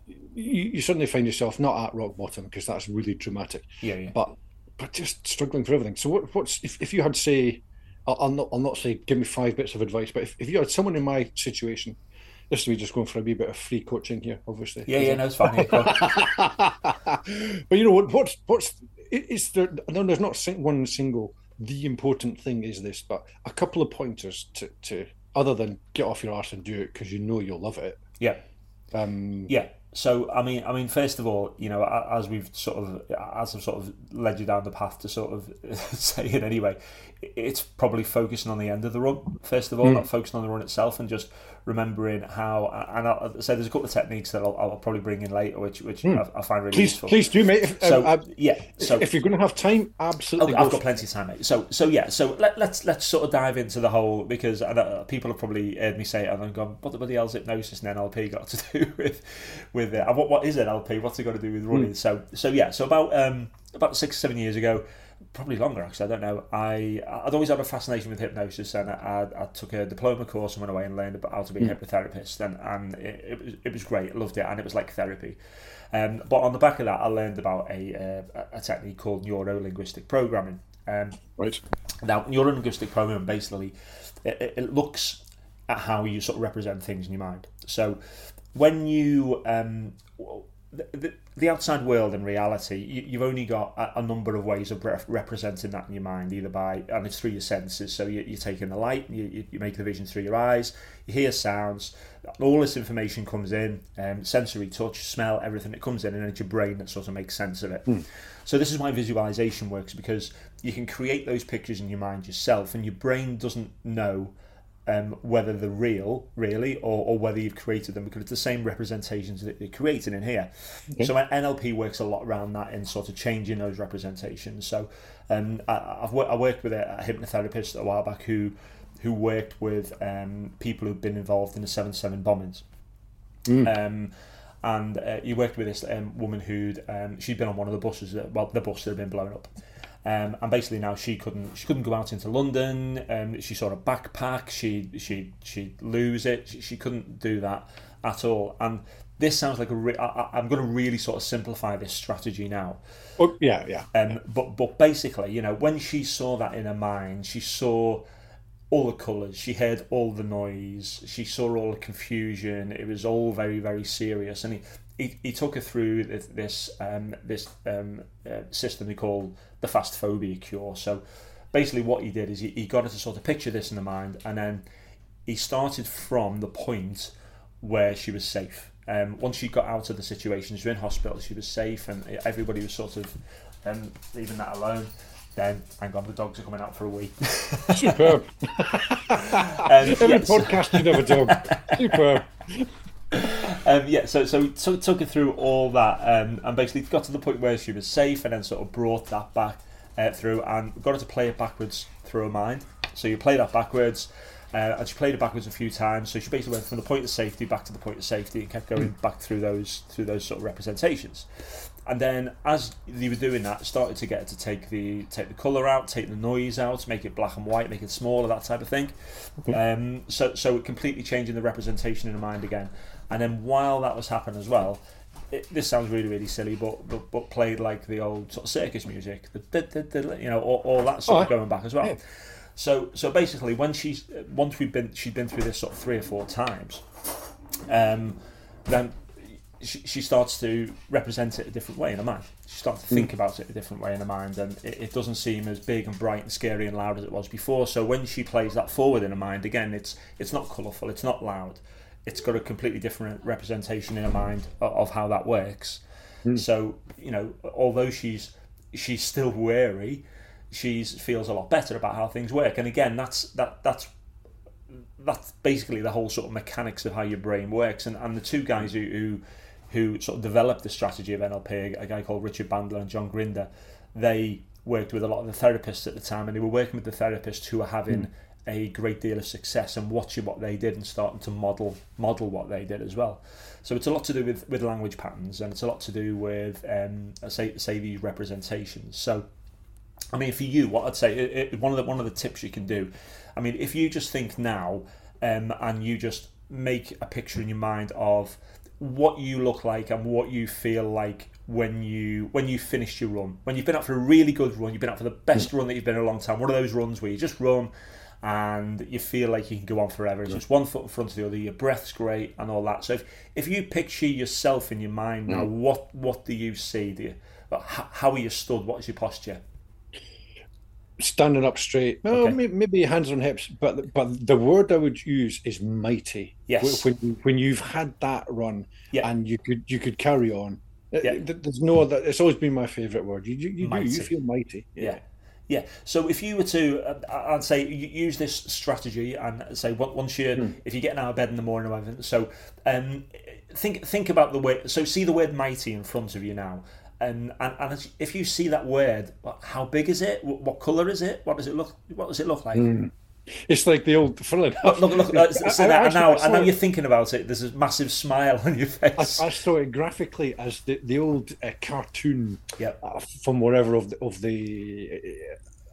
you, you suddenly find yourself not at rock bottom because that's really dramatic, yeah, yeah. but but just struggling for everything. So what, what's if, if you had say, I'll, I'll not I'll not say give me five bits of advice, but if, if you had someone in my situation, Just we just going for a wee bit of free coaching here, obviously. Yeah, yeah, no, it's fine. (laughs) but you know what? What's what's it's there? No, there's not one single. The important thing is this, but a couple of pointers to to other than get off your arse and do it because you know you'll love it. Yeah. Um, yeah. So I mean, I mean, first of all, you know, as we've sort of, as I've sort of led you down the path to sort of (laughs) say it anyway, it's probably focusing on the end of the run first of all, mm. not focusing on the run itself, and just remembering how. And I'll, say there's a couple of techniques that I'll, I'll probably bring in later, which which mm. I, I, find really please, useful. Please do, mate. If, so uh, yeah, so if you're going to have time, absolutely. Oh, I've got plenty of time, mate. So so yeah, so let, let's let's sort of dive into the whole because uh, people have probably heard me say it and then gone, what the bloody hell's hypnosis and NLP got to (laughs) do with with it? And what what is NLP? What's it got to do with running? Mm. So so yeah, so about um about six seven years ago probably longer actually. I don't know. I I'd always had a fascination with hypnosis, and I, I, took a diploma course and went away and learned about how to be a mm. hypnotherapist, and and it, it, was it was great. I loved it, and it was like therapy. Um, but on the back of that, I learned about a uh, a technique called neuro linguistic programming. Um, right. Now, neuro linguistic programming basically it, it looks at how you sort of represent things in your mind. So when you um, the, the outside world and reality, you, have only got a, a, number of ways of representing that in your mind, either by, and it's through your senses. So you, are taking the light, you, you make the vision through your eyes, you hear sounds, all this information comes in, um, sensory, touch, smell, everything, it comes in, and it's your brain that sort of makes sense of it. Mm. So this is why visualization works, because you can create those pictures in your mind yourself, and your brain doesn't know um, whether they're real, really, or, or whether you've created them, because it's the same representations that you're creating in here. Okay. So NLP works a lot around that in sort of changing those representations. So um, I, have I worked with a, a hypnotherapist a while back who who worked with um, people who've been involved in the seven seven bombings. Mm. Um, and uh, he worked with this um, woman who'd um, she'd been on one of the buses that well the bus that had been blown up um, and basically now she couldn't she couldn't go out into London. Um, she saw a backpack. She she she'd lose it. She, she couldn't do that at all. And this sounds like a. Re- I, I'm going to really sort of simplify this strategy now. Oh, yeah, yeah. Um, but but basically, you know, when she saw that in her mind, she saw all the colours. She heard all the noise. She saw all the confusion. It was all very very serious. And he he, he took her through this this um, this um, uh, system he called the fast phobia cure. So basically, what he did is he, he got her to sort of picture this in the mind, and then he started from the point where she was safe. Um, once she got out of the situation, she was in hospital, she was safe, and everybody was sort of um, leaving that alone. Then, hang on, the dogs are coming out for a wee. Superb. (laughs) um, Every yes. podcast should have a dog. Superb. (laughs) Um, yeah, so so took, took her through all that, um, and basically got to the point where she was safe, and then sort of brought that back uh, through, and got her to play it backwards through her mind. So you play that backwards, uh, and she played it backwards a few times. So she basically went from the point of safety back to the point of safety, and kept going back through those through those sort of representations. And then, as they were doing that, started to get her to take the take the color out, take the noise out, make it black and white, make it smaller, that type of thing. Okay. Um, so, so completely changing the representation in her mind again. And then while that was happening as well, it, this sounds really really silly, but, but but played like the old sort of circus music, the, the, the, you know, all, all that sort oh, of going back as well. Yeah. So so basically, when she's once we've been she'd been through this sort of three or four times, um, then she, she starts to represent it a different way in her mind. She starts to think mm. about it a different way in her mind, and it, it, doesn't seem as big and bright and scary and loud as it was before. So when she plays that forward in her mind again, it's it's not colourful, it's not loud it's got a completely different representation in her mind of, of how that works. Mm. So you know, although she's she's still wary, she feels a lot better about how things work. And again, that's that that's that's basically the whole sort of mechanics of how your brain works. And and the two guys who who, who sort of developed the strategy of NLP, a guy called Richard Bandler and John Grinder, they worked with a lot of the therapists at the time, and they were working with the therapists who were having mm a great deal of success and watching what they did and starting to model model what they did as well. So it's a lot to do with, with language patterns and it's a lot to do with um, say say these representations. So I mean, for you, what I'd say it, it, one of the one of the tips you can do. I mean, if you just think now um, and you just make a picture in your mind of what you look like and what you feel like when you when you finished your run when you've been out for a really good run you've been out for the best run that you've been in a long time one of those runs where you just run and you feel like you can go on forever. It's just one foot in front of the other. Your breath's great and all that. So if, if you picture yourself in your mind now, Mm. what what do you see? Do you, how, are you stood? What is your posture? Standing up straight. No, Okay. may- maybe hands on hips, but but the word I would use is mighty. Yes. When when you've had that run Yeah. and you could you could carry on. Uh, Yeah. There's no other. It's always been my favorite word. You you, you, do, you feel mighty. Yeah. Yeah. So if you were to, uh, I'd say use this strategy and say on- once you, Hmm. if you're getting out of bed in the morning or whatever, so um, think think about the word. So see the word mighty in front of you now, and and, and if you see that word, how big is it? What, what color is it? What does it look? What does it look like? It's like the old. Funnily enough, Look, look, uh, so (laughs) I- so I that, and now, I and now you're thinking about it. There's a massive smile on your face. I saw it graphically as the, the old uh, cartoon Yep. uh, from wherever of the, of the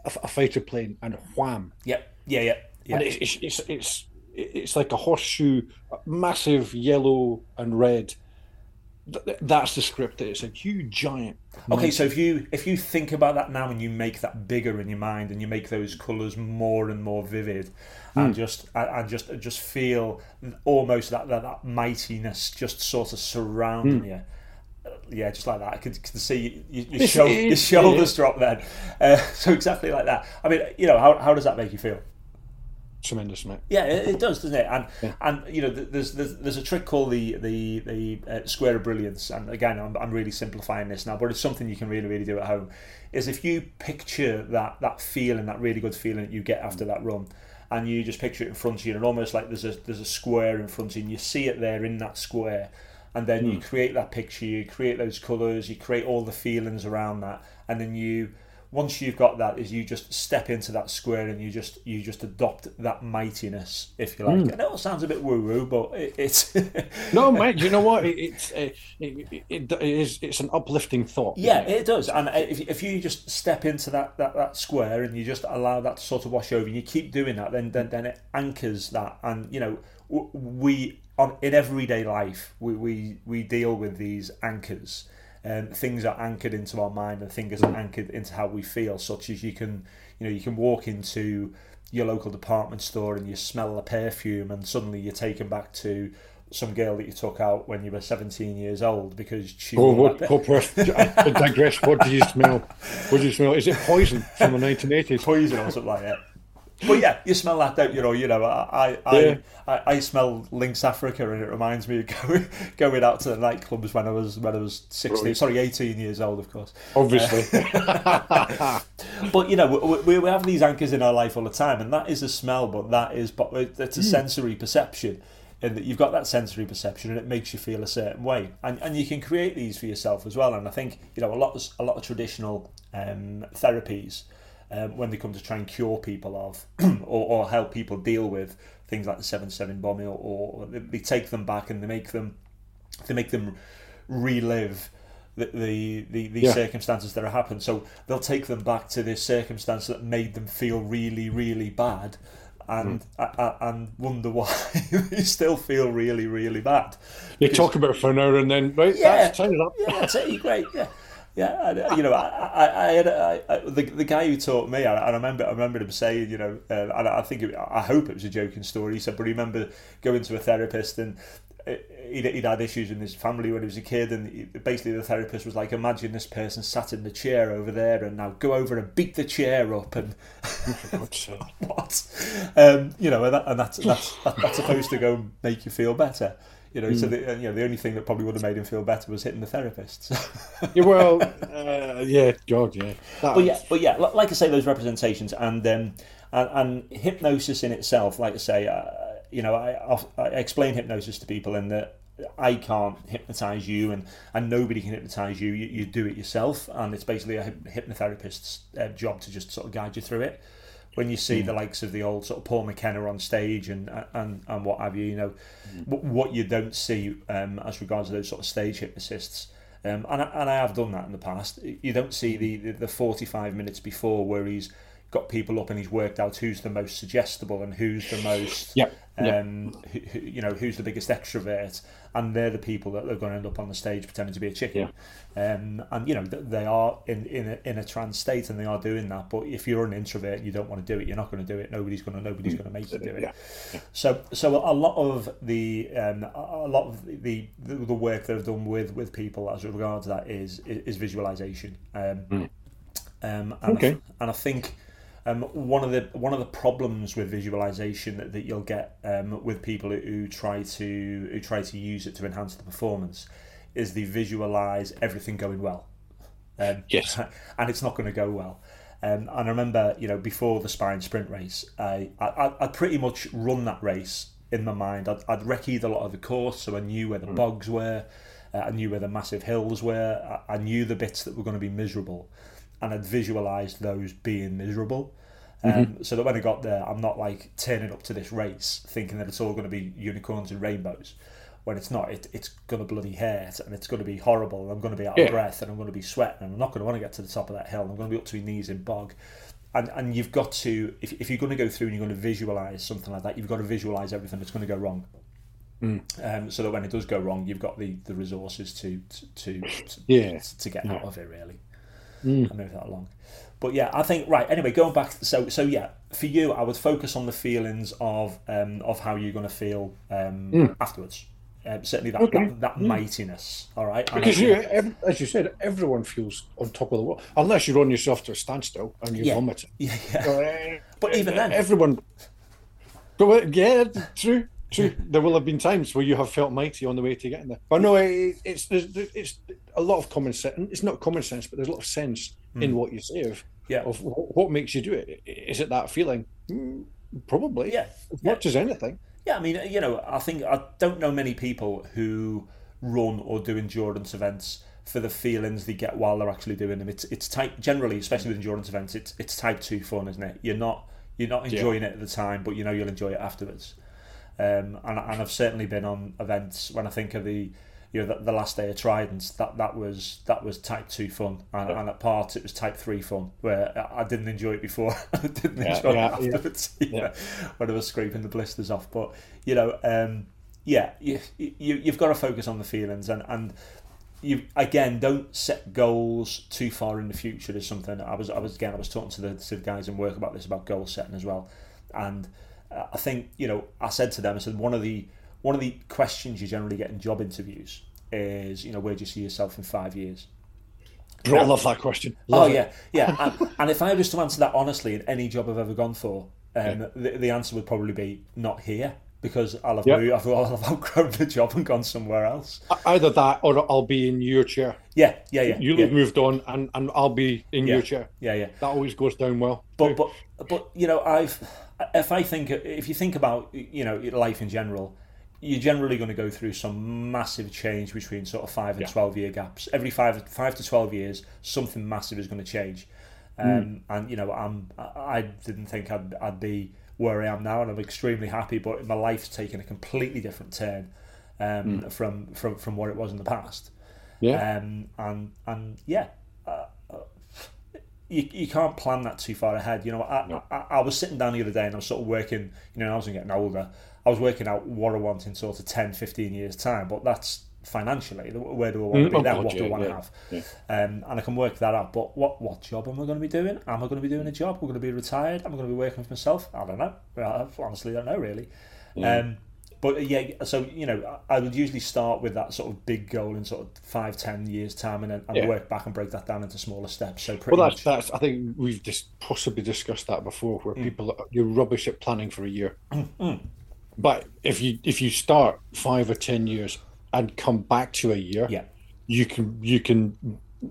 uh, a, a fighter plane and wham, Yep. Yeah. Yeah. Yeah. and it's it's, it's it's it's like a horseshoe, massive yellow and red. Th- th- That's the script. It's a huge giant. Okay, so if you if you think about that now and you make that bigger in your mind and you make those colours more and more vivid, and just and just just feel almost that that, that mightiness just sort of surrounding you. Uh, Yeah, just like that. I could, could see you, your, It's- your shoulders drop then. Uh, (laughs) so exactly like that. I mean, you know, how, how does that make you feel? Tremendous, mate. Yeah, it, it does, doesn't it? And and you know, there's there's, there's a trick called the the the uh, square of brilliance. And again, I'm, I'm really simplifying this now, but it's something you can really really do at home. Is if you picture that that feeling, that really good feeling that you get after that run, and you just picture it in front of you, and almost like there's a there's a square in front of you, and you see it there in that square, and then you create that picture, you create those colours, you create all the feelings around that, and then you once you've got that is you just step into that square and you just you just adopt that mightiness if you like Hmm. and it all sounds a bit woo woo but it, it's (laughs) No, mate. You know what? (laughs) It, it's uh, it, it, it is. It's an uplifting thought. yeah it does and if, if you just step into that, that that square and you just allow that to sort of wash over and you keep doing that then then, then it anchors that and you know we on in everyday life we we, we deal with these anchors um, things are anchored into our mind and things are anchored into how we feel such as you can you know you can walk into your local department store and you smell a perfume and suddenly you're taken back to some girl that you took out when you were 17 years old because she Oh, what, that (laughs) what, I, I digress. What do you smell? What do you smell? Is it poison from the 1980s? poison or something like that. But yeah, you smell that, don't you? Know, you know, I I, Yeah. I, I smell Lynx Africa, and it reminds me of going, (laughs) going out to the nightclubs when I was when I was sixteen, Right. sorry, eighteen years old, of course. Obviously. (laughs) But you know, we, we, we have these anchors in our life all the time, and that is a smell, but that is but it's a sensory perception. In that you've got that sensory perception, and it makes you feel a certain way, and and you can create these for yourself as well. And I think you know a lot of a lot of traditional um, therapies, um, when they come to try and cure people of (clears throat) or, or help people deal with things like the seven seven bombing, or, or they, they take them back and they make them they make them relive the the, the, the Yeah. circumstances that have happened. So they'll take them back to this circumstance that made them feel really, really bad, and Hmm. uh, and wonder why (laughs) they still feel really, really bad. you talk about it for an hour and then, right, Yeah. that's, turn it up. Yeah, that's it. Great. Yeah. Yeah, uh, you know, I, I, I had I, I, the, the guy who taught me, I, I remember, I remember him saying, you know, uh, and I think, it, I hope it was a joking story. He said, but he remember going to a therapist and uh, he'd, he'd had issues in his family when he was a kid, and he, basically the therapist was like, imagine this person sat in the chair over there, and now go over and beat the chair up, and (laughs) For God's sake. (laughs) what, um, you know, and, that, and that's that's that's supposed to go make you feel better. You know, so the, you know the only thing that probably would have made him feel better was hitting the therapist. (laughs) Yeah, well, uh, yeah, God, yeah. That, but yeah, but yeah, like I say, those representations and um, and, and hypnosis in itself, like I say, uh, you know, I, I'll- explain hypnosis to people in that I can't hypnotize you, and and nobody can hypnotize you. You, you do it yourself, and it's basically a hypnotherapist's uh, job to just sort of guide you through it. When you see the likes of the old sort of Paul McKenna on stage and and and what have you, you know, w- what you don't see um, as regards to those sort of stage hypnotists. Um, and, I, and I have done that in the past. You don't see the, the, the 45 minutes before where he's got people up and he's worked out who's the most suggestible and who's the most Yep. Um, who, who, you know who's the biggest extrovert and they're the people that are going to end up on the stage pretending to be a chicken. Um, and you know they are in in a, in a trance state and they are doing that but if you're an introvert and you don't want to do it. You're not going to do it. Nobody's going to nobody's going to make you do it. Yeah. so so a lot of the um, a lot of the, the the work that I've done with with people as regards that is is, is visualization. Um, um, and, Okay. I, and I think um, one of the one of the problems with visualization that, that you'll get um, with people who, try to who try to use it to enhance the performance is they visualize everything going well. Um, Yes. (laughs) and it's not going to go well. Um, and I remember, you know, before the Spine Sprint race, I, I I'd pretty much run that race in my mind. I'd, I'd recceed a lot of the course, so I knew where the bogs were, uh, I knew where the massive hills were, I, I knew the bits that were going to be miserable, and I'd visualised those being miserable. Um, So that when I got there, I'm not like turning up to this race thinking that it's all going to be unicorns and rainbows. When it's not, it, it's going to bloody hurt and it's going to be horrible. And I'm going to be out Yeah. of breath and I'm going to be sweating and I'm not going to want to get to the top of that hill. I'm going to be up to my knees in bog. And, and you've got to, if, if you're going to go through and you're going to visualise something like that, you've got to visualise everything that's going to go wrong. Um, so that when it does go wrong, you've got the, the resources to to, to, Yeah. to get out of it really. Mm. I move that along. But yeah, I think right. Anyway, going back. So so yeah, for you, I would focus on the feelings of um, of how you're going to feel um, afterwards. Um, certainly that Mm. Okay. that, that mightiness. All right. Because you, as you said, everyone feels on top of the world, unless you run yourself to a standstill and you Yeah. vomit. (laughs) yeah, yeah. Uh, But even then- everyone. Well, yeah, true, true. There will have been times where you have felt mighty on the way to getting there. But no, it, it's there's, it's a lot of common sense. It's not common sense, but there's a lot of sense in what you say of Hmm. Yeah. of what makes you do it. Is it that feeling? Mm, Probably. Yeah. As much as anything. Yeah, I mean, you know, I think I don't know many people who run or do endurance events for the feelings they get while they're actually doing them. It's it's type generally, especially with endurance events, it's it's type two fun, isn't it? You're not you're not enjoying it at the time, but you know you'll enjoy it afterwards. Um, and and I've certainly been on events when I think of the you know the, the last day of Trident that that was that was type two fun, and, and at parts it was type three fun where I didn't enjoy it before, (laughs) I didn't Yeah, enjoy yeah, it yeah. afterwards. (laughs) know, when I was scraping the blisters off. But you know, um, yeah, you, you you've got to focus on the feelings and and you again don't set goals too far in the future. Is something I was I was again I was talking to the to the guys in work about this about goal setting as well, and I think you know I said to them I said one of the one of the questions you generally get in job interviews is you know where do you see yourself in five years. Bro, I love that question. Oh it. yeah, yeah. (laughs) and, and if I was to answer that honestly in any job I've ever gone for, um, the, the answer would probably be not here because I'll have Yep. moved, I've, I'll have (laughs) outgrown the job and gone somewhere else. Either that or I'll be in your chair. Yeah, yeah, yeah. You'll yeah, have moved on and, and I'll be in yeah, your chair. Yeah, yeah. That always goes down well. But but but you know, I've if I think if you think about you know life in general, you're generally going to go through some massive change between sort of five and Yeah. twelve year gaps. Every five five to twelve years, something massive is going to change. Um, Mm. And you know, I'm I didn't think I'd I'd be where I am now, and I'm extremely happy. But my life's taken a completely different turn um, Mm. from from from what it was in the past. yeah. Um, and and yeah, uh, you, you can't plan that too far ahead. You know, I, I, I was sitting down the other day and I was sort of working. You know, I was getting older. I was working out what I want in sort of 10, 15 years time. But that's financially. Where do I want to Mm, be oh then? God, What do I yeah, want to have? yeah. Um, and I can work that out. But what what job am I going to be doing? Am I going to be doing a job? Am I going to be retired? Am I going to be working for myself? I don't know. I honestly don't know really. Um, but uh, yeah, so you know, I would usually start with that sort of big goal in sort of five, ten years time, and then and Yeah. work back and break that down into smaller steps. So pretty Well, that's much, that's. I think we've just possibly discussed that before, Mm. where people you're rubbish at planning for a year. (clears throat) But if you if you start five or ten years and come back to a year, yeah, you can you can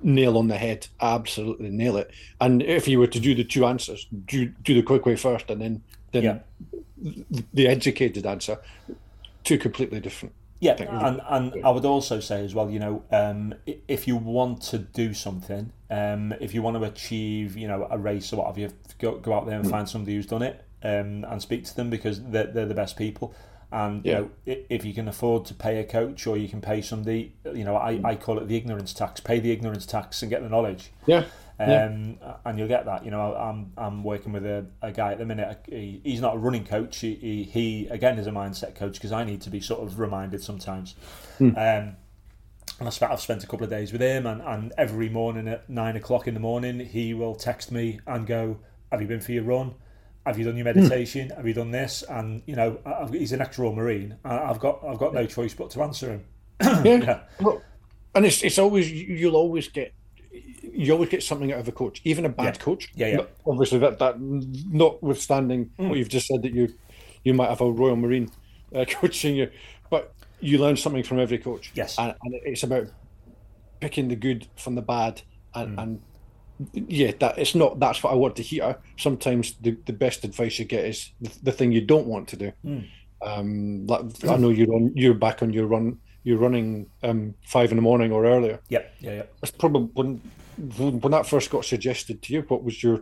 nail on the head, absolutely nail it. And if you were to do the two answers, do do the quick way first, and then then Yeah. The educated answer, two completely different. yeah, think and and I would also say as well, you know, um, if you want to do something, um, if you want to achieve, you know, a race or what have you, go go out there and find somebody who's done it, um, and speak to them because they're they're the best people. And you know, if you can afford to pay a coach or you can pay somebody, you know, I, I call it the ignorance tax. Pay the ignorance tax and get the knowledge. Yeah, Um, and you'll get that. You know, I'm I'm working with a, a guy at the minute. He, he's not a running coach. He, he, he again is a mindset coach because I need to be sort of reminded sometimes. Um, and I spent, I've spent a couple of days with him, and, and every morning at nine o'clock in the morning, he will text me and go, "Have you been for your run? Have you done your meditation? Have you done this?" And you know, I've, he's an ex-Royal Marine. I've got I've got no choice but to answer him. yeah. (coughs) yeah. Well, and it's it's always you'll always get you always get something out of a coach, even a bad Yeah. coach. Yeah, yeah. Obviously, that that notwithstanding Mm. what you've just said that you you might have a Royal Marine uh, (laughs) coaching you, but you learn something from every coach. Yes. and, and it's about picking the good from the bad, and, Mm. and yeah, that it's not that's what I want to hear. Sometimes the, the best advice you get is the, the thing you don't want to do. Mm. Um, like, I know you're on you're back on your run. You're running um, five in the morning or earlier. Yeah, yeah, yeah. It's probably when when that first got suggested to you. What was your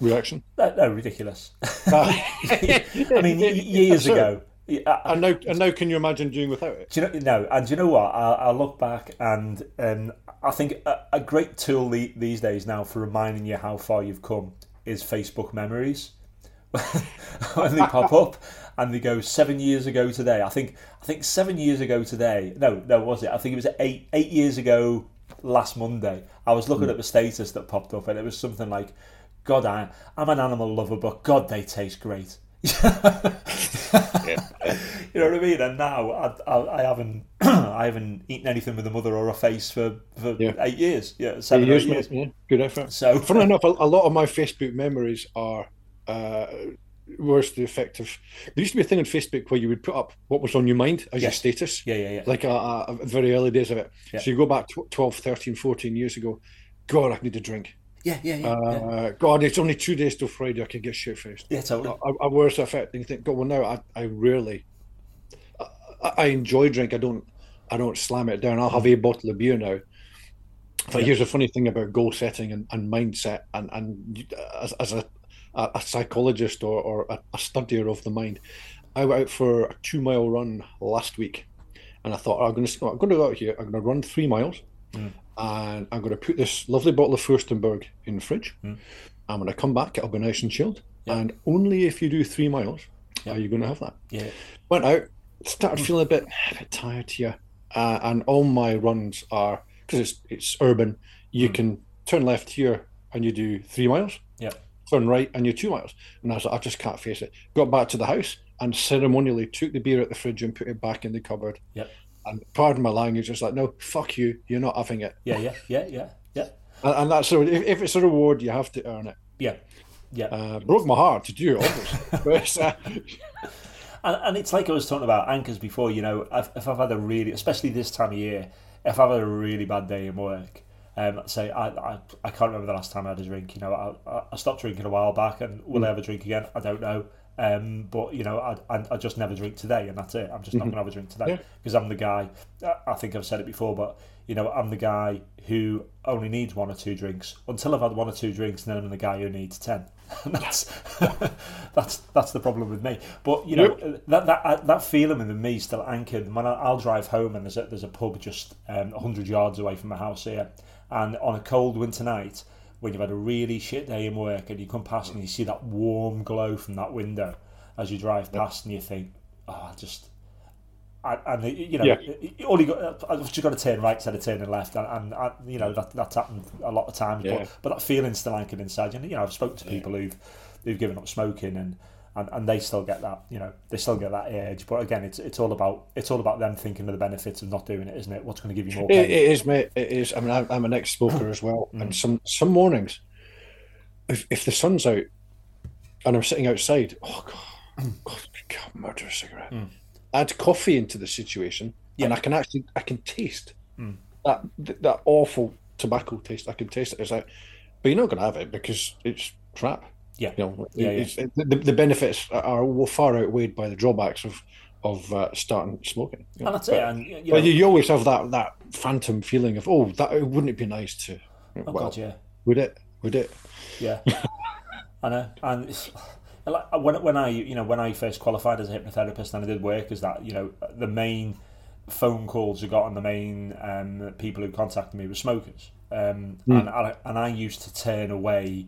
reaction? No, no, ridiculous. I (laughs) (laughs) I mean, (laughs) years ago. yeah, I- And now, and now, can you imagine doing without it? Do you know? No, and do you know what? I, I look back and um, I think a, a great tool the, these days now for reminding you how far you've come is Facebook memories. when they pop up and they go seven years ago today. I think I think seven years ago today. No, no, was it? I think it was eight eight years ago last Monday. I was looking at the status that popped up and it was something like, "God, I, I'm an animal lover, but God, they taste great." (laughs) You know what I mean? And now I, I, I haven't (clears throat) I haven't eaten anything with a mother or a face for, for Yeah. eight years. Yeah, seven Years, eight years. mate, yeah, good effort. So Funny enough, a, a lot of my Facebook memories are uh, worse the effect of. There used to be a thing on Facebook where you would put up what was on your mind as your status. yeah, yeah, yeah. like a, a, a very early days of it. Yeah. So you go back tw 12, 13, 14 years ago. God, I need a drink. yeah, yeah, yeah, Uh, yeah. God, it's only two days till Friday. I can get shit faced. Yeah, totally. I, I worse effect. And you think, God, well, now I, I really, I, I enjoy drink. I don't, I don't slam it down. I'll have a bottle of beer now. But Yeah. here's the funny thing about goal setting and, and mindset, and and as, as a, a a psychologist or, or a, a studier of the mind, I went out for a two mile run last week, and I thought I'm going to I'm going to go out here. I'm going to run three miles, Mm. and I'm going to put this lovely bottle of Furstenberg in the fridge. Mm. I'm going to come back. It'll be nice and chilled. Yeah. And only if you do three miles Yeah. are you going to have that. Yeah, Went out, started feeling a bit a bit tired here, uh, and all my runs are because it's it's urban. You Mm. can turn left here and you do three miles. Yeah. Turn right and you're two miles. And I was like, I just can't face it. Got back to the house and ceremonially took the beer out the fridge and put it back in the cupboard. Yep. And pardon my language, just like, no, fuck you, you're not having it. yeah, yeah, yeah, yeah, yeah, And, and that's so. If, if it's a reward, you have to earn it. yeah, yeah. Uh, broke my heart to do it, obviously. (laughs) but uh, And, and it's like I was talking about anchors before. You know, if, if I've had a really, especially this time of year, if I've had a really bad day in work, um, say I, I I can't remember the last time I had a drink. You know, I, I- stopped drinking a while back, and will I ever drink again? I don't know. Um, but you know, I, I, I just never drink today, and that's it. I'm just not going to have a drink today Yeah. because I'm the guy. I- think I've said it before, but you know, I'm the guy who only needs one or two drinks. Until I've had one or two drinks, and then I'm the guy who needs ten. (laughs) And that's (laughs) that's that's the problem with me. But you know, that that uh, that feeling within me still anchored. When I, I'll drive home and there's a there's a pub just um, hundred yards away from my house here, and on a cold winter night. When you've had a really shit day in work and you come past and you see that warm glow from that window as you drive past and you think, oh, I just and, and you know, Yeah. all you got, I've just got to turn right instead of turning left, and, and, and you know that that's happened a lot of times. Yeah. But but that feeling's still anchored inside you. And, you know, I've spoken to people who've who've given up smoking, and, and, and they still get that. You know, they still get that urge. But again, it's it's all about it's all about them thinking of the benefits of not doing it, isn't it? What's going to give you more It, it is, mate. It is. I mean, I'm, I'm an ex-smoker as well, mm. and some some mornings, if if the sun's out, and I'm sitting outside, oh god, god, God murder a cigarette. Mm. Add coffee into the situation, and I can actually I can taste mm. that that awful tobacco taste. I can taste it. It's like, but you're not going to have it because it's crap. Yeah. You know, Yeah, yeah. the, the benefits are far outweighed by the drawbacks of of uh, starting smoking. you know. and that's But- it. And you know, you, always have that that phantom feeling of oh that wouldn't it be nice to oh well god, yeah. would it would it Yeah, (laughs) I know, and it's, like when when I you know when I first qualified as a hypnotherapist and I did work as that, you know, the main phone calls I got and the main um, people who contacted me were smokers. um, mm. and I, and I used to turn away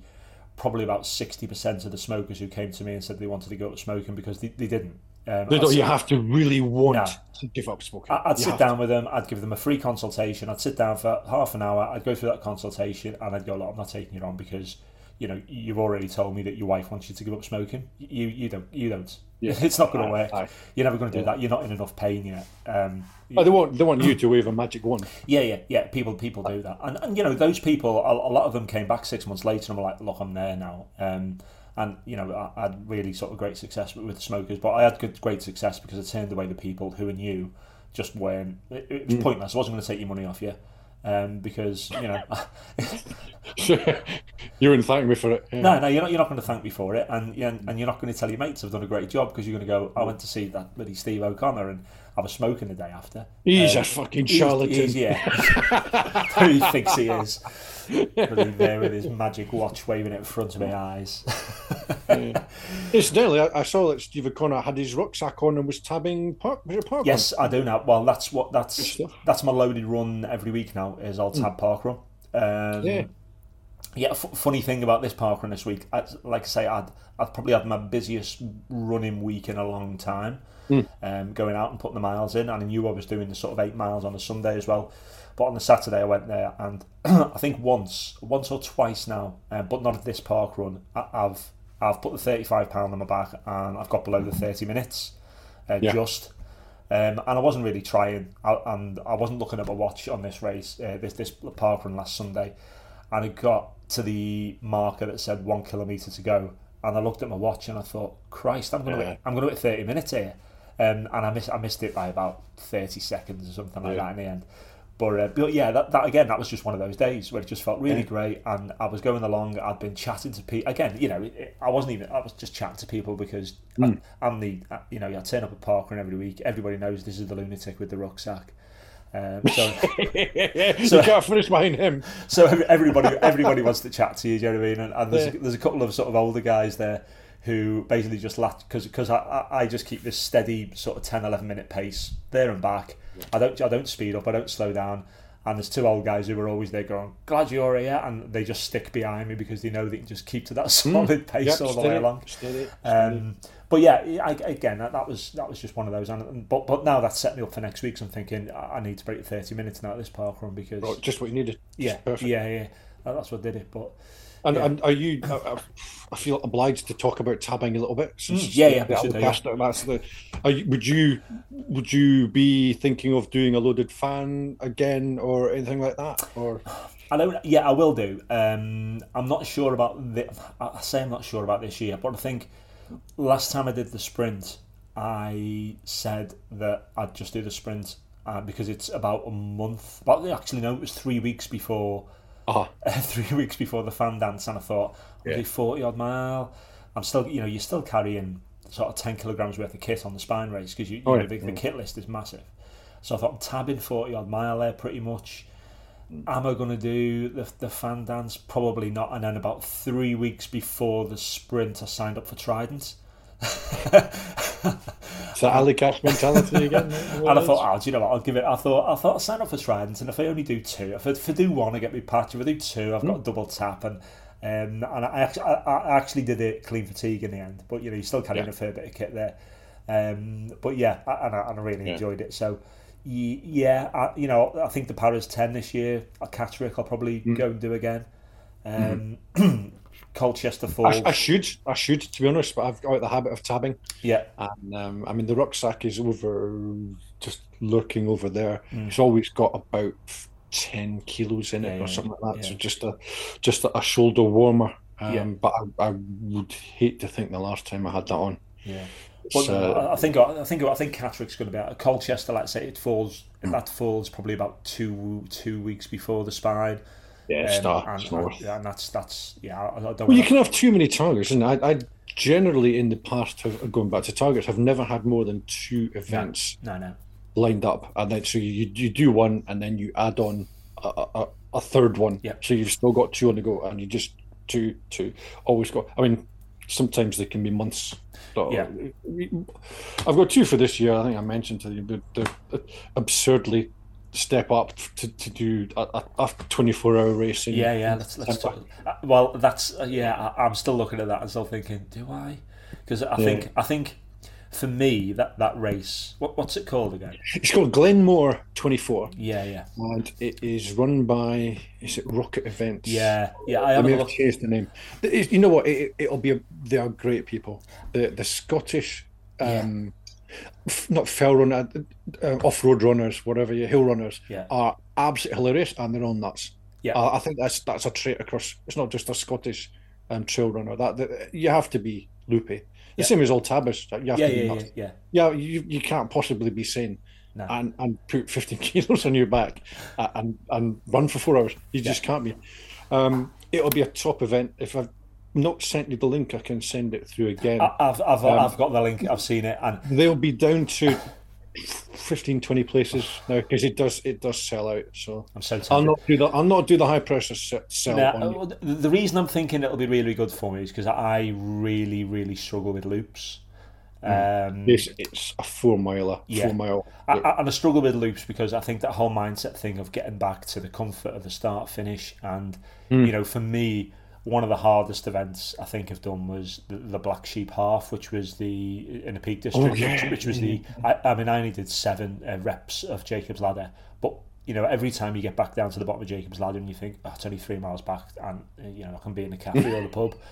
probably about sixty percent of the smokers who came to me and said they wanted to go up smoking because they, they didn't. Um, no, you have to really want to give up smoking. I'd you sit down to. with them. I'd give them a free consultation. I'd sit down for half an hour. I'd go through that consultation, and I'd go, "Look, I'm not taking it on because you know you've already told me that your wife wants you to give up smoking. You you don't you don't. Yeah. (laughs) It's not going to work. Aye. You're never going to do yeah. that. You're not in enough pain yet. Um, oh, they want they want you to wave a magic wand. Yeah, yeah, yeah. People people do that, and, and you know those people. A, a lot of them came back six months later and were like, "Look, I'm there now." Um, and you know I, had really sort of great success with, with the smokers, but I had good great success because I turned away the people who are new, just weren't. It, it was mm. pointless. I wasn't going to take your money off you. Um, because you know, (laughs) you wouldn't thank me for it. Yeah. No, no, you're not. You're not going to thank me for it, and and you're not going to tell your mates I've done a great job because you're going to go. I went to see that bloody Steve O'Connor, and I smoke in the day after. He's um, a fucking charlatan. He's, he's, yeah, (laughs) who he thinks he is running there with his (laughs) magic watch waving it in front of my eyes. yeah. Incidentally, I, I, saw that Steve O'Connor had his rucksack on and was tabbing park. Was park yes, run? I do now. Well, that's what that's that's my loaded run every week now. Is I'll tab mm. park run. Um, yeah. Yeah, f- funny thing about this park run this week, I, like I say, I'd I'd probably had my busiest running week in a long time. Mm. Um, going out and putting the miles in, and I knew I was doing the sort of eight miles on a Sunday as well. But on the Saturday, I went there, and (clears throat) I think once, once or twice now, um, but not at this park run. I, have I've put the thirty-five pound on my back, and I've got below the thirty minutes, uh, yeah. just. Um, and I wasn't really trying, I, and I wasn't looking at my watch on this race, uh, this this park run last Sunday, and it got to the marker that said one kilometre to go, and I looked at my watch and I thought, Christ, I'm gonna yeah. I'm gonna hit thirty minutes here, um, and I missed I missed it by about thirty seconds or something like yeah. that in the end. But, uh, but yeah, that, that again, that was just one of those days where it just felt really yeah. great, and I was going along. I'd been chatting to people again. You know, it, I wasn't even. I was just chatting to people because mm. I, am the. You know, I turn up at Parkrun every week. Everybody knows this is the lunatic with the rucksack. Um, so, (laughs) so you can't finish behind him. So everybody, everybody wants to chat to you. Do you know what I mean? And, and there's, yeah. there's a couple of sort of older guys there who basically just laugh because because I, I just keep this steady sort of 10, 11 minute pace there and back I don't I don't speed up. I don't slow down. And there's two old guys who are always there going, "Glad you're here," and they just stick behind me because they know they can just keep to that (laughs) hmm. solid pace yep, all the way along. Um, but yeah, I, again, that, that was that was just one of those. And, but but now that's set me up for next week. So I'm thinking I need to break 30 minutes now at this park run because just what you needed. Yeah, yeah, yeah. That's what did it. But and, yeah. and are you? I feel obliged to talk about tabbing a little bit. Since mm, yeah, yeah. The yeah. That's the. You, would you would you be thinking of doing a loaded fan again or anything like that? Or I don't. Yeah, I will do. Um, I'm not sure about the. I say I'm not sure about this year, but I think last time I did the sprint, I said that I'd just do the sprint uh, because it's about a month. But actually, no, it was three weeks before uh-huh. (laughs) three weeks before the fan dance, and I thought, I'll yeah. do 40 odd mile. I'm still, you know, you're still carrying sort of 10 kilograms worth of kit on the spine race because you, you oh, know, yeah. the, the, kit list is massive. So I thought I'm tabbing 40 odd mile there pretty much. Am I going to do the, the fan dance? Probably not. And then about three weeks before the sprint, I signed up for Trident. so (laughs) Allycast mentality again. (laughs) and I thought, oh, do you know what? I'll give it. I thought, I thought I'll sign up for Trident, and if I only do two, if I, if I do one, I get me patch. If I do two, I've got a hmm. double tap, and um, and I actually, I, I, actually did it clean fatigue in the end. But you know, you're still carrying yeah. a fair bit of kit there. Um, but yeah, and I, and I really yeah. enjoyed it. So yeah, I, you know, I think the Paras ten this year, at Catterick, I'll probably mm. go and do again. Um, mm. (clears throat) Colchester Falls. I, I, should, I should, to be honest, but I've got the habit of tabbing. Yeah. And um, I mean, the rucksack is over, just lurking over there. Mm. It's always got about ten kilos in it yeah, or something like that. Yeah. So just a, just a, shoulder warmer. Um, yeah. But I, I would hate to think the last time I had that on. Yeah. Well, uh, I think I think I think Catterick's going to be out. Colchester, let's say it falls. Mm. That falls probably about two two weeks before the Spine. Yeah, um, star, and, and, and, that's that's yeah. I, I well, you can have too many targets, and I, I generally in the past have going back to targets have never had more than two events. No, no. no. Lined up, and then so you you do one, and then you add on a, a, a third one. Yeah. So you've still got two on the go, and you just two two always got. I mean, sometimes they can be months. So yeah. I've got two for this year. I think I mentioned to you, but they're absurdly step up to, to do a, a 24 hour racing. Yeah, yeah. Let's let's talk. Uh, well, that's uh, yeah. I, am still looking at that and still thinking, do I? Because I yeah. think I think for me that that race, what, what's it called again? It's called Glenmore 24. Yeah, yeah. And it is run by is it Rocket Events? Yeah, yeah. I, I may have changed the name. You know what? It, will be. A, they are great people. The the Scottish. Um, yeah not fell runner, uh, uh, off road runners, whatever you hill runners, yeah. are absolutely hilarious and they're all nuts. Yeah, I, I, think that's that's a trait across. It's not just a Scottish um, trail runner. That, that you have to be loopy. The yeah. same as old Tabbers. You have yeah, to yeah, yeah, yeah. Yeah, you, you can't possibly be sane no. and and put 15 (laughs) kilos on your back and and run for four hours. You just can't be. Um, it'll be a top event. If I've not sent you the link, I can send it through again. I, have I've, um, I've got the link. I've seen it, and they'll be down to 15, 20 places now because it does it does sell out. So I'm so I'll not do the I'll not do the high pressure sell. Now, the reason I'm thinking it'll be really good for me is because I really really struggle with loops. Mm. Um, it's, it's a four miler, yeah. four mile. I, I, and I struggle with loops because I think that whole mindset thing of getting back to the comfort of the start finish, and mm. you know, for me, one of the hardest events I think I've done was the, the Black Sheep Half, which was the in the Peak District, oh, yeah. which, which, was the. I, I, mean, I only did seven uh, reps of Jacob's Ladder, but you know, every time you get back down to the bottom of Jacob's Ladder and you think, oh, it's only three miles back, and uh, you know, I can be in the cafe or the pub. Mm. (laughs)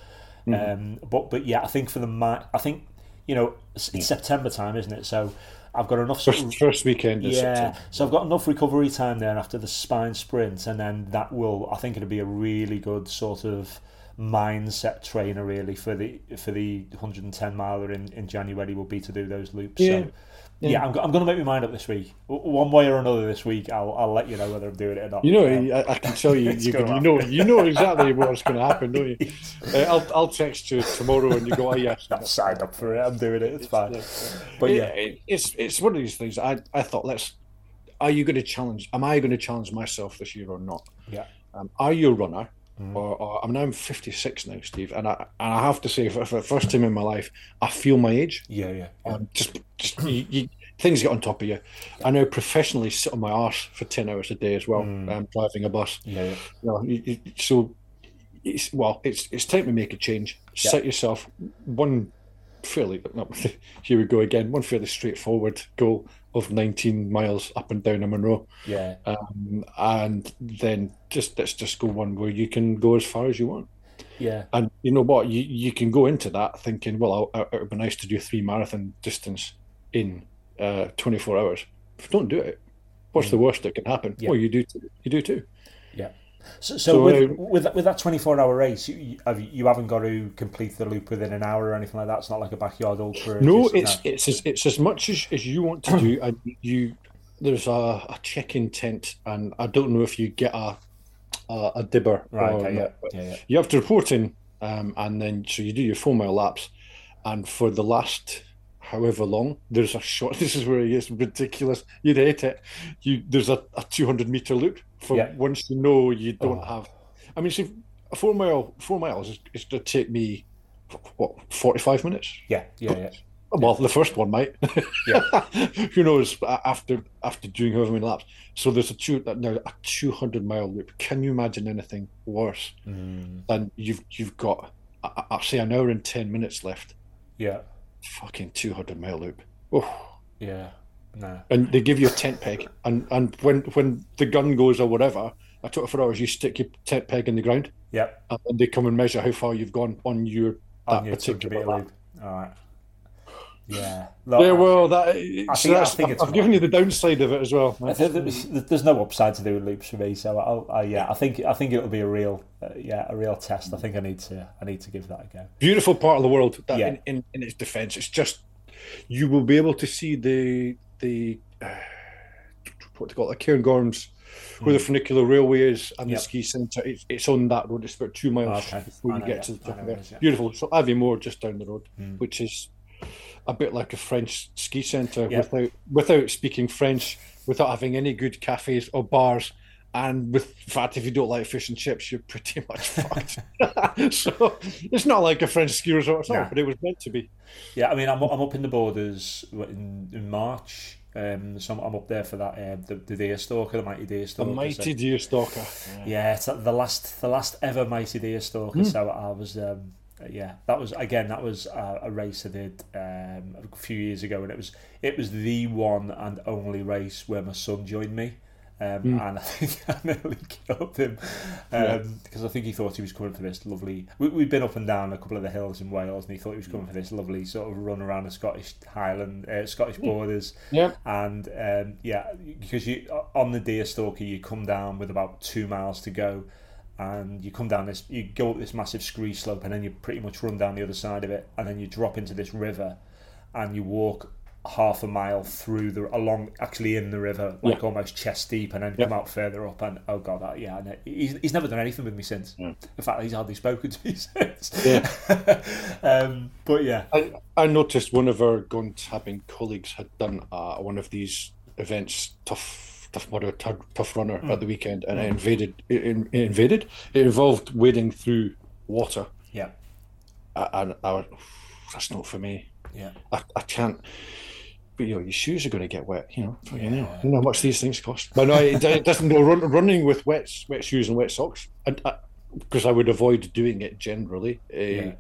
Um, but but yeah, I think for the I think you know, it's, it's September time, isn't it? So I've got enough. First, first weekend. yeah, so I've got enough recovery time there after the spine sprint, and then that will. I think it'll be a really good sort of mindset trainer really for the for the 110 miler in, in January will be to do those loops. Yeah. So, yeah, yeah I'm, I'm going to make my mind up this week. One way or another this week, I'll, I'll let you know whether I'm doing it or not. You know, um, I, I, can tell you, (laughs) you, can, you know, you know exactly what's going to happen, don't you? (laughs) Uh, I'll, I'll text you tomorrow, and you go, "Oh yes, I'm signed up for it. I'm doing it. It's fine." But yeah, it, it's it's one of these things. I I thought, let's. Are you going to challenge? Am I going to challenge myself this year or not? Yeah. Um, are you a runner? Mm. Or, or, I'm now 56 now, Steve, and I and I have to say, for, for the first time in my life, I feel my age. Yeah, yeah. Um, just, just you, you, things get on top of you. I now professionally sit on my arse for 10 hours a day as well, mm. um, driving a bus. Yeah, yeah. You know, you, so, it's, well, it's it's time to make a change. Yeah. Set yourself one fairly, (laughs) here we go again, one fairly straightforward goal of 19 miles up and down a Munro. Yeah. Um, and then just let's just go one where you can go as far as you want. Yeah. And you know what? You you can go into that thinking, well, it would be nice to do three marathon distance in uh, 24 hours. Don't do it. What's mm. the worst that can happen? Yeah. Well, you do. Too. You do too. Yeah. So, so, so with, uh, with with that twenty four hour race, you, you haven't got to complete the loop within an hour or anything like that. It's not like a backyard ultra. No, it's it's as, it's as much as, as you want to do. and you there's a, a check in tent, and I don't know if you get a a, a dibber. Right. Okay, yeah, yeah, yeah. You have to report in, um, and then so you do your four mile laps, and for the last however long. There's a shot. (laughs) This is where it gets ridiculous. You'd hate it. You there's a, a 200 meter loop for yeah. once you know you don't oh. have. I mean, see, a four mile four miles is, is going to take me what 45 minutes. Yeah, yeah, yeah. Well, the first one might. Yeah. (laughs) Who knows? After after doing however many laps, so there's a two now a 200 mile loop. Can you imagine anything worse mm. than you've you've got? I, I say an hour and 10 minutes left. Yeah fucking 200 mile loop. Oh. Yeah. No. And they give you a tent peg, and, and when when the gun goes or whatever, I took it for hours. You stick your tent peg in the ground. Yep. And they come and measure how far you've gone on your that on your particular loop. All right. Yeah. Look, yeah. Well, that. I think, I think I've, I've given you the downside of it as well. There's no upside to doing loops for me, so I'll, I, yeah, I think I think it'll be a real, uh, yeah, a real test. I think I need to I need to give that a go. Beautiful part of the world. That yeah. in, in, in its defence, it's just you will be able to see the the uh, what they call it, Cairngorms, where mm. the funicular railway is and yep. the ski centre. It's, it's on that road. It's about two miles okay. before you get to the top of it. Yeah. Beautiful. So Aviemore just down the road, mm. which is a bit like a French ski centre without without speaking French, without having any good cafes or bars. And with fact, if you don't like fish and chips, you're pretty (laughs) much fucked. (laughs) so it's not like a French ski resort, it's not, but it was meant to be. Yeah, I mean, I'm, I'm up in the borders in, in March, Um, so I'm, I'm, up there for that. Uh, the, the Deer Stalker, the Mighty Deer Stalker. The Mighty so. Deer Stalker. Yeah. yeah, it's the last, the last ever Mighty Deer Stalker. Mm. So I was, um, yeah, that was again, that was a, a race I did um, a few years ago, and it was, it was the one and only race where my son joined me. Um, mm. And I think (laughs) I nearly killed him um, yeah. because I think he thought he was coming for this lovely. We, we'd been up and down a couple of the hills in Wales, and he thought he was coming for this lovely sort of run around the Scottish Highland, uh, Scottish borders. Yeah. And um, yeah, because you on the deer stalker, you come down with about two miles to go, and you come down this, you go up this massive scree slope, and then you pretty much run down the other side of it, and then you drop into this river, and you walk half a mile through the along actually in the river like yeah. almost chest deep and then yeah. come out further up and oh god that, yeah he's, he's never done anything with me since yeah. in fact he's hardly spoken to me (laughs) since yeah. (laughs) um, but yeah I, I noticed one of our gun tabbing colleagues had done uh, one of these events tough tough mudder tough runner mm. at the weekend and it invaded it, it invaded it involved wading through water yeah and I, I that's not for me yeah I, I can't but you know your shoes are going to get wet. You know, yeah. you know, you know how much these things cost. But no, it, it doesn't go run, running with wet wet shoes and wet socks, and because I, I, would avoid doing it generally. Uh, yeah.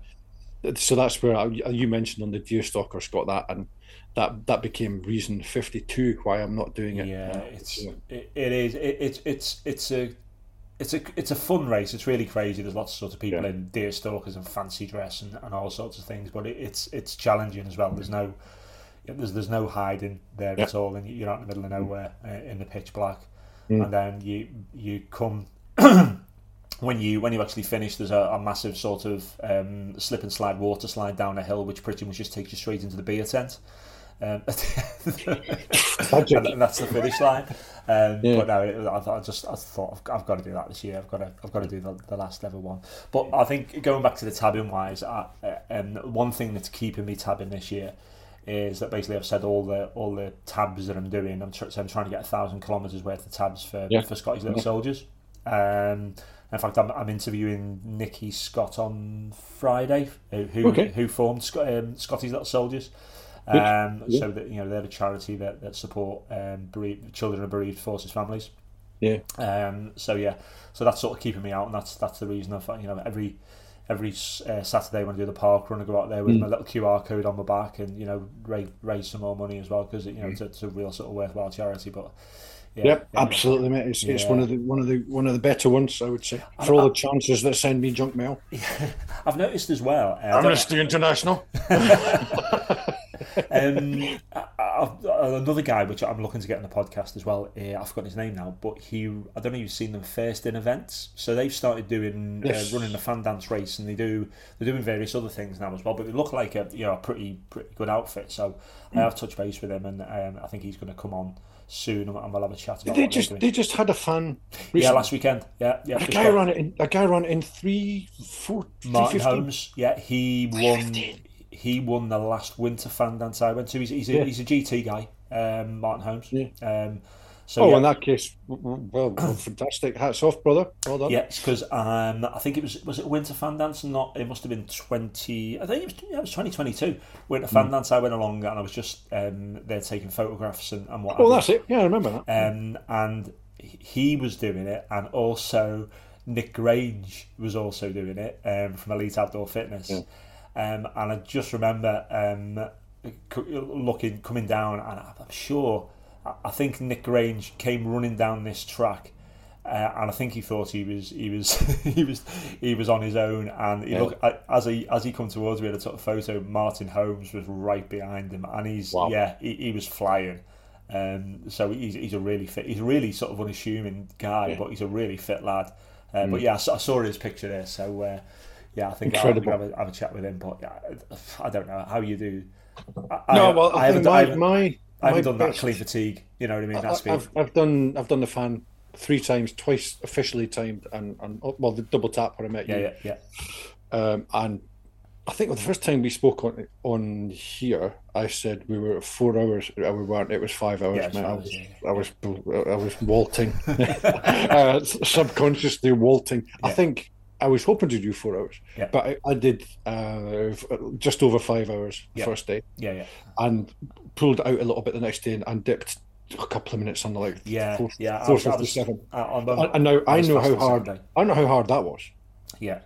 So that's where I, you mentioned on the deer stalker, Scott, that and that that became reason fifty two why I'm not doing it. Yeah, it's it, it is it, it's it's it's a it's a it's a fun race. It's really crazy. There's lots of sort of people yeah. in deer stalkers and fancy dress and, and all sorts of things, but it, it's it's challenging as well. There's no there's there's no hiding there yeah. at all, and you're out in the middle of nowhere uh, in the pitch black, mm. and then you you come. (clears throat) when you when you actually finish, there's a, a massive sort of um, slip and slide water slide down a hill, which pretty much just takes you straight into the beer tent. Um, (laughs) and that's the finish line. Um, yeah. But no, I, I, just I thought I've, I've, got to do that this year. I've got to I've got to do the, the last ever one. But I think going back to the tabbing wise, I, uh, um, one thing that's keeping me tabbing this year is that basically I've said all the all the tabs that I'm doing. I'm, tr- so I'm trying to get a thousand kilometres worth of tabs for yeah. for Scottish Little yeah. Soldiers. Um, in fact, I'm, I'm interviewing Nikki Scott on Friday, who okay. who formed Sc- um, Scottish Little Soldiers. Um, yeah. So that you know they're a charity that that support um, bereaved, children of bereaved forces families. Yeah. Um. So yeah. So that's sort of keeping me out, and that's that's the reason I've you know every every uh, Saturday when I do the park run, I go out there with mm. my little QR code on my back and you know raise, raise some more money as well because you know mm. it's, a, it's, a, real sort of worthwhile charity. But yeah, yep, absolutely, mate. It's, yeah. it's one of the one of the one of the better ones, I would say, for all the chances that send me junk mail. (laughs) I've noticed as well. Uh, Amnesty International. (laughs) (laughs) um, another guy which I'm looking to get on the podcast as well. Uh, I've forgotten his name now, but he I don't know if you've seen them first in events. So they've started doing uh, yes. uh, running a fan dance race, and they do they're doing various other things now as well. But they look like a you know a pretty pretty good outfit. So mm. I have touched base with him, and um, I think he's going to come on soon, and we'll have a chat about. They just they just had a fan. Recently. Yeah, last weekend. Yeah, yeah. A guy ran it. In, a guy ran in three, four. Martin Holmes. Yeah, he won he won the last winter fan dance I went to. He's, he's, a, yeah. he's a GT guy, um, Martin Holmes. Yeah. Um, so, oh, yeah. in that case, well, (clears throat) well fantastic. Hats off, brother. Well done. Yeah, because um, I think it was was it Winter Fan Dance? Not it must have been twenty. I think it was yeah, it was twenty twenty two. Winter Fan mm. Dance. I went along and I was just um, there taking photographs and, and what. Oh, that's it. Yeah, I remember that. Um, and he was doing it, and also Nick Grange was also doing it um, from Elite Outdoor Fitness. Yeah. Um, and I just remember um, looking, coming down, and I'm sure, I think Nick Grange came running down this track. Uh, and I think he thought he was he was (laughs) he was he was on his own, and he yeah. look as he as he come towards me, I took a photo. Martin Holmes was right behind him, and he's wow. yeah he, he was flying. Um, so he's, he's a really fit, he's a really sort of unassuming guy, yeah. but he's a really fit lad. Uh, mm. But yeah, I saw, I saw his picture there, so uh, yeah, I think Incredible. I'll have a, have a chat with him. But yeah, I don't know how you do. I, no, well, I, I haven't, my, I haven't, my, I haven't done best, that clean fatigue. You know what I mean? That's I, I've, I've done I've done the fan three times, twice officially timed, and, and well the double tap where I met yeah, you. Yeah, yeah, um, and I think the first time we spoke on on here, I said we were four hours. Uh, we weren't. It was five hours. Yeah. I was, I was, I was, waltzing, (laughs) uh, subconsciously waltzing. Yeah. I think I was hoping to do four hours, Yeah. but I, I did uh, just over five hours Yeah. first day, Yeah, yeah, and pulled out a little bit the next day and, and dipped a couple of minutes on the like yeah, four, yeah. I four was, I was, fifty-seven. uh, the, And now I was know how hard. I know how hard that was. Yeah,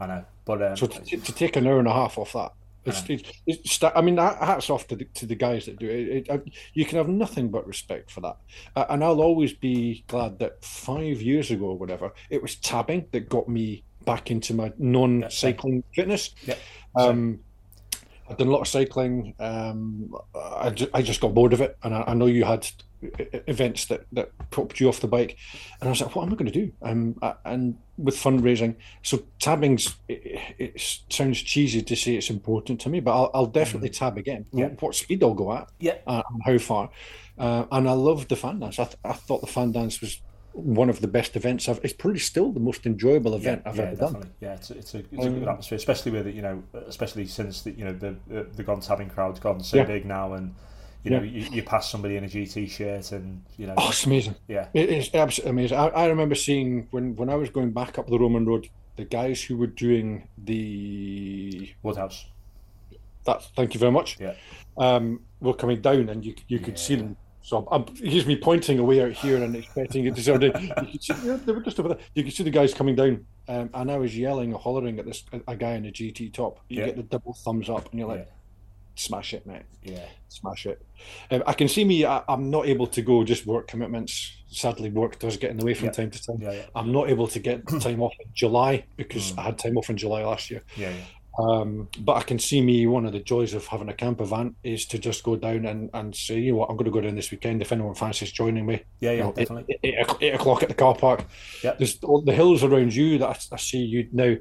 I know. But um, So to, to take an hour and a half off that, it's, it's, it's I mean, hats off to the, to the guys that do it. it, it you can have nothing but respect for that, uh, and I'll always be glad that five years ago or whatever, it was tabbing that got me back into my non-cycling fitness. Yeah. Um, I've done a lot of cycling. Um, I, ju- I just got bored of it, and I, I know you had events that, that popped you off the bike, and I was like, "What am I going to do?" Um, I- and with fundraising, so tabbing's it, it sounds cheesy to say it's important to me, but I'll, I'll definitely tab again. Yeah. What speed I'll go at, yeah, uh, and how far, uh, and I loved the fan dance. I, th- I thought the fan dance was one of the best events I've. It's probably still the most enjoyable event yeah, I've yeah, ever definitely. done. Yeah, it's, a- it's a it's a Um, good atmosphere, especially with it, you know, especially since the you know the the, the Gone Tabbing crowd's gone so Yeah. big now, and you know Yeah. you, you pass somebody in a GT shirt, and you know, Oh, it's amazing. yeah, It is absolutely amazing. I, I remember seeing when, when I was going back up the Roman Road, the guys who were doing the Woodhouse, that. Thank you very much. yeah, Um, were coming down, and you you could see them. So I'm, here's me pointing away out here and expecting it to sort of. (laughs) You could see, yeah, they were just over there. You could see the guys coming down, um, and I was yelling or hollering at this a, a guy in a GT top. You Yeah. get the double thumbs up, and you're like, yeah, "Smash it, mate! yeah, Smash it!" Um, I can see me. I, I'm not able to go. Just work commitments. Sadly, work does get in the way from Yeah. time to time. yeah, yeah, I'm not able to get (clears throat) time off in July because I had time off in July last year. yeah, yeah. Um, but I can see me one of the joys of having a camper van is to just go down and, and say, you know what, I'm going to go down this weekend if anyone fancies joining me. Yeah, You yeah, know, eight, definitely. eight, eight, eight o'clock at the car park. Yeah. There's all the hills around you that I, I see you now.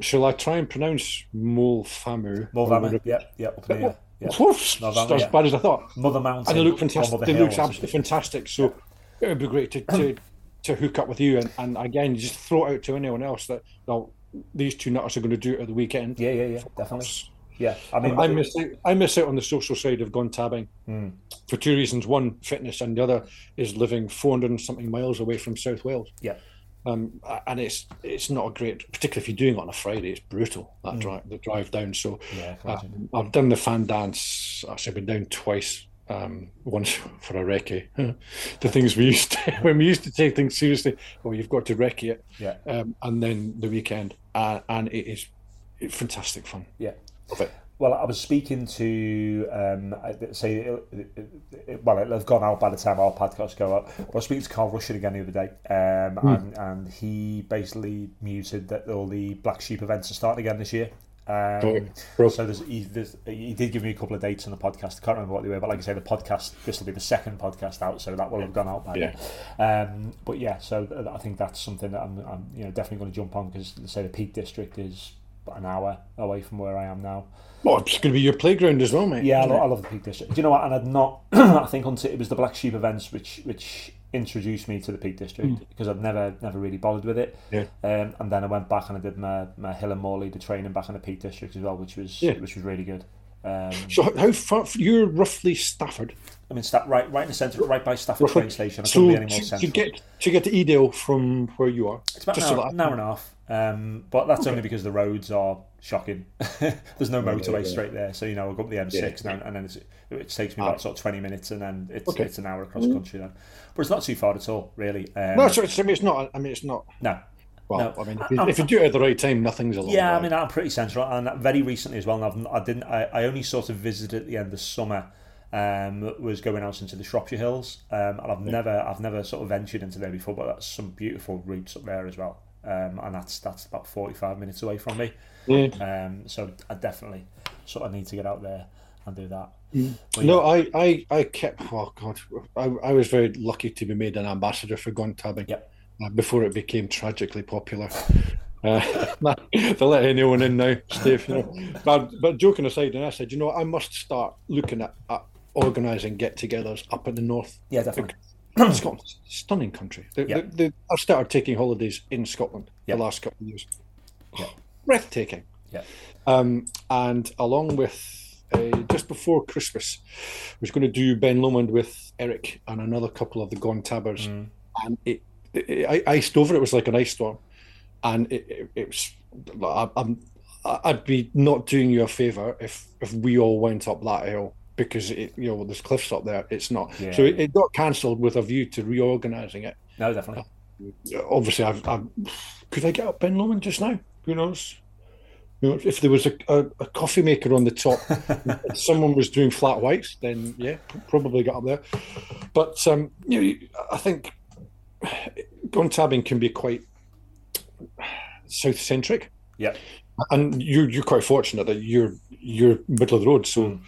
Shall I try and pronounce Mol Famu? Mulvama, yeah, yeah, up. Yeah. Oof, Mulvama, as bad as I thought. Mother Mountain. And they look fantastic. They look absolutely fantastic. So it would be great to, to, (clears throat) to hook up with you. And, and again, just throw it out to anyone else that, well, these two nutters are going to do it at the weekend. Yeah, yeah, yeah, definitely. Yeah, I mean, I miss out, I miss out on the social side of gone tabbing Hmm. for two reasons. One, fitness, and the other is living 400 and something miles away from South Wales. yeah, Um, and it's it's not a great, particularly if you're doing it on a Friday, it's brutal that drive the drive down. So yeah, I can imagine. um, I've done the fan dance. Actually, I've been down twice. Um, (laughs) once for a recce. (laughs) the things we used to, (laughs) when we used to take things seriously. Well, you've got to recce it, yeah, um, and then the weekend, uh, and it is it's fantastic fun. yeah. Love it. Well, I was speaking to um, say, it, it, it, well, it'll have gone out by the time our podcast go up. But I was speaking to Carl Russian again the other day, um, and, and he basically muted that all the Black Sheep events are starting again this year. Um, so there's, he, there's, he did give me a couple of dates on the podcast. I can't remember what they were, but like I say, the podcast this will be the second podcast out, so that will have gone out by Yeah. then. Um, but yeah, so I think that's something that I'm, I'm you know definitely going to jump on because say the Peak District is about an hour away from where I am now. Well, it's going to be your playground as well, mate. Yeah, I, isn't lo- it? I love the Peak District. Do you know what? And I'd not. (clears throat) I think until it was the Black Sheep events which which introduced me to the Peak District because I'd never never really bothered with it. Yeah. Um, and then I went back and I did my, my Hill and Moorland, the training back in the Peak District as well, which was Yeah. which was really good. Um, So how- how far? You're roughly Stafford. I mean, sta- right right in the centre, right by Stafford Roughly. train station. I So couldn't be any more central. get to get to Edale from where you are, It's about just an hour, an hour and a half. Um, but that's only because the roads are shocking. (laughs) There's no motorway yeah. straight there, so you know I go up the M6 Yeah. now, and then it's, it takes me about sort of 20 minutes, and then it's Okay. it's an hour across country then. But it's not too far at all, really. Um, no, so it's, I mean, it's not. I mean, it's not. no. Well, No. I mean, if you, if you do it at the right time, nothing's a long Yeah, I mean I'm pretty central, and very recently as well. And I've, I didn't. I, I only sort of visited at the end of summer. Um, was going out into the Shropshire Hills, um, and I've never, I've never sort of ventured into there before. But that's some beautiful routes up there as well, um, and that's that's about forty five minutes away from me. Yeah. Um, so I definitely sort of need to get out there and do that. But No, I, I, I kept. Oh God, I, I was very lucky to be made an ambassador for Gone Tabbing Yep. uh, before it became tragically popular. Uh, (laughs) to let anyone in now, Steve. You know, but but joking aside, and I said, you know, I must start looking at, at organising get-togethers up in the north. yeah, definitely. (clears throat) Scotland's a stunning country. The, Yeah. the, the, I've started taking holidays in Scotland Yeah. the last couple of years. Yeah. (sighs) Breathtaking. Yeah. Um, and along with uh, just before Christmas, I was going to do Ben Lomond with Eric and another couple of the Gone Tabbers, Mm. and it, it, I iced over. It was like an ice storm. and it, it, it's I, I'm I'd be not doing you a favor if if we all went up that hill because it, you know there's cliffs up there. It's not. Yeah. So it, it got cancelled with a view to reorganising it. No, definitely. Obviously, I've, I've could I get up Ben Lomond just now? Who knows? You know, if there was a, a, a coffee maker on the top, (laughs) someone was doing flat whites, then yeah, probably got up there. But um, you know, I think going tabbing can be quite south centric. Yeah. And you're you're quite fortunate that you're you're middle of the road. So Mm.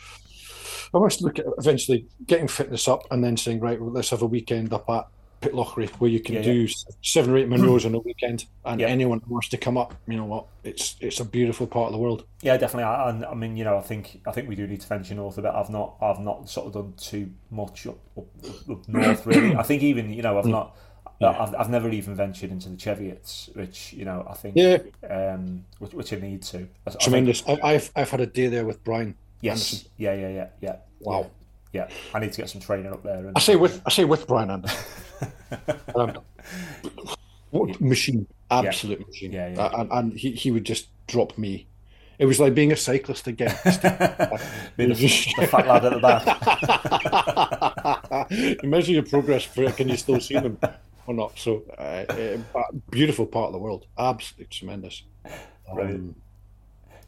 I must look at eventually getting fitness up and then saying, right, well, let's have a weekend up at Pitlochry where you can Yeah, do seven or eight Munros (clears throat) on a weekend. And Yeah. anyone who wants to come up, you know what, it's it's a beautiful part of the world. Yeah, definitely. I, I, I mean, you know, I think I think we do need to venture north a bit. I've not I've not sort of done too much up, up, up north really. (clears throat) I think even you know I've not. I've, I've never even ventured into the Cheviots, which you know I think, Yeah, um, which, which I need to. I, tremendous. I, I've I've had a day there with Brian. Yes, Anderson. yeah, yeah, yeah, yeah. Wow. Yeah, I need to get some training up there. And, I say with I say with Brian Anderson. (laughs) um, what machine? Absolute machine. Yeah, yeah. Uh, and, and he, he would just drop me. It was like being a cyclist again. (laughs) Be the, the fat lad at the back. (laughs) Measure your progress for it. Can you still see them or not? So, uh, uh, beautiful part of the world. Absolutely tremendous. Brilliant.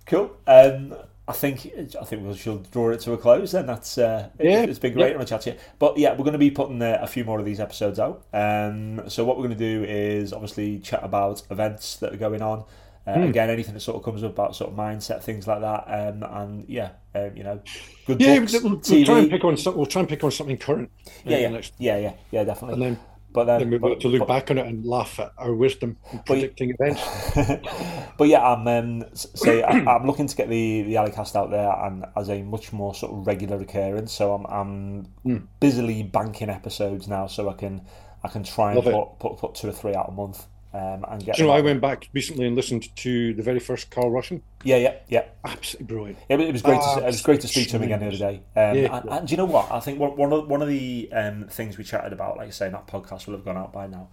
Cool. Um, I think I think we should draw it to a close. Then that's uh, Yeah, it's been great yeah. on a chat here. But yeah, we're going to be putting uh, a few more of these episodes out. Um, so what we're going to do is obviously chat about events that are going on. Uh, Hmm. Again, anything that sort of comes up about sort of mindset, things like that. Um, and yeah, um, you know, good Yeah, books, we'll, we'll try and pick on some, we'll try and pick on something current. yeah, yeah, next- yeah, yeah, yeah, definitely. and then but then, then able but- to look but- back on it and laugh at our wisdom in predicting events. (laughs) but yeah, I'm um, say I- I'm looking to get the the Allycast out there and as a much more sort of regular occurrence. So I'm I'm Hmm. busily banking episodes now, so I can I can try and Love it. put, put put two or three out a month. Um, and get Do you know, I went back recently and listened to the very first Carl Russian. yeah, yeah, yeah. Absolutely brilliant. It, was- it was great. To, it was great to speak to him again the other day. Um, Yeah. and, and do you know what? I think one of one of the um, things we chatted about, like I say, that podcast will have gone out by now,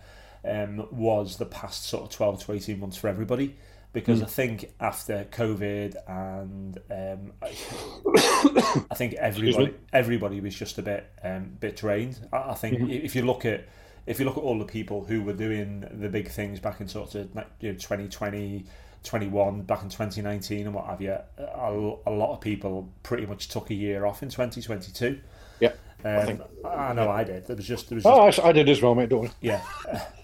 um, was the past sort of twelve to eighteen months for everybody. Because Hmm. I think after COVID and um, I, (coughs) I think everybody everybody was just a bit um, bit drained. I, I think Mm-hmm. if you look at if you look at all the people who were doing the big things back in sort of you know, 2020, 21, back in 2019 and what have you, a, a lot of people pretty much took a year off in 2022. Yeah. Um, I, think- I know I did. There was just there was just, Oh, I, I did as well, mate. Don't worry. yeah,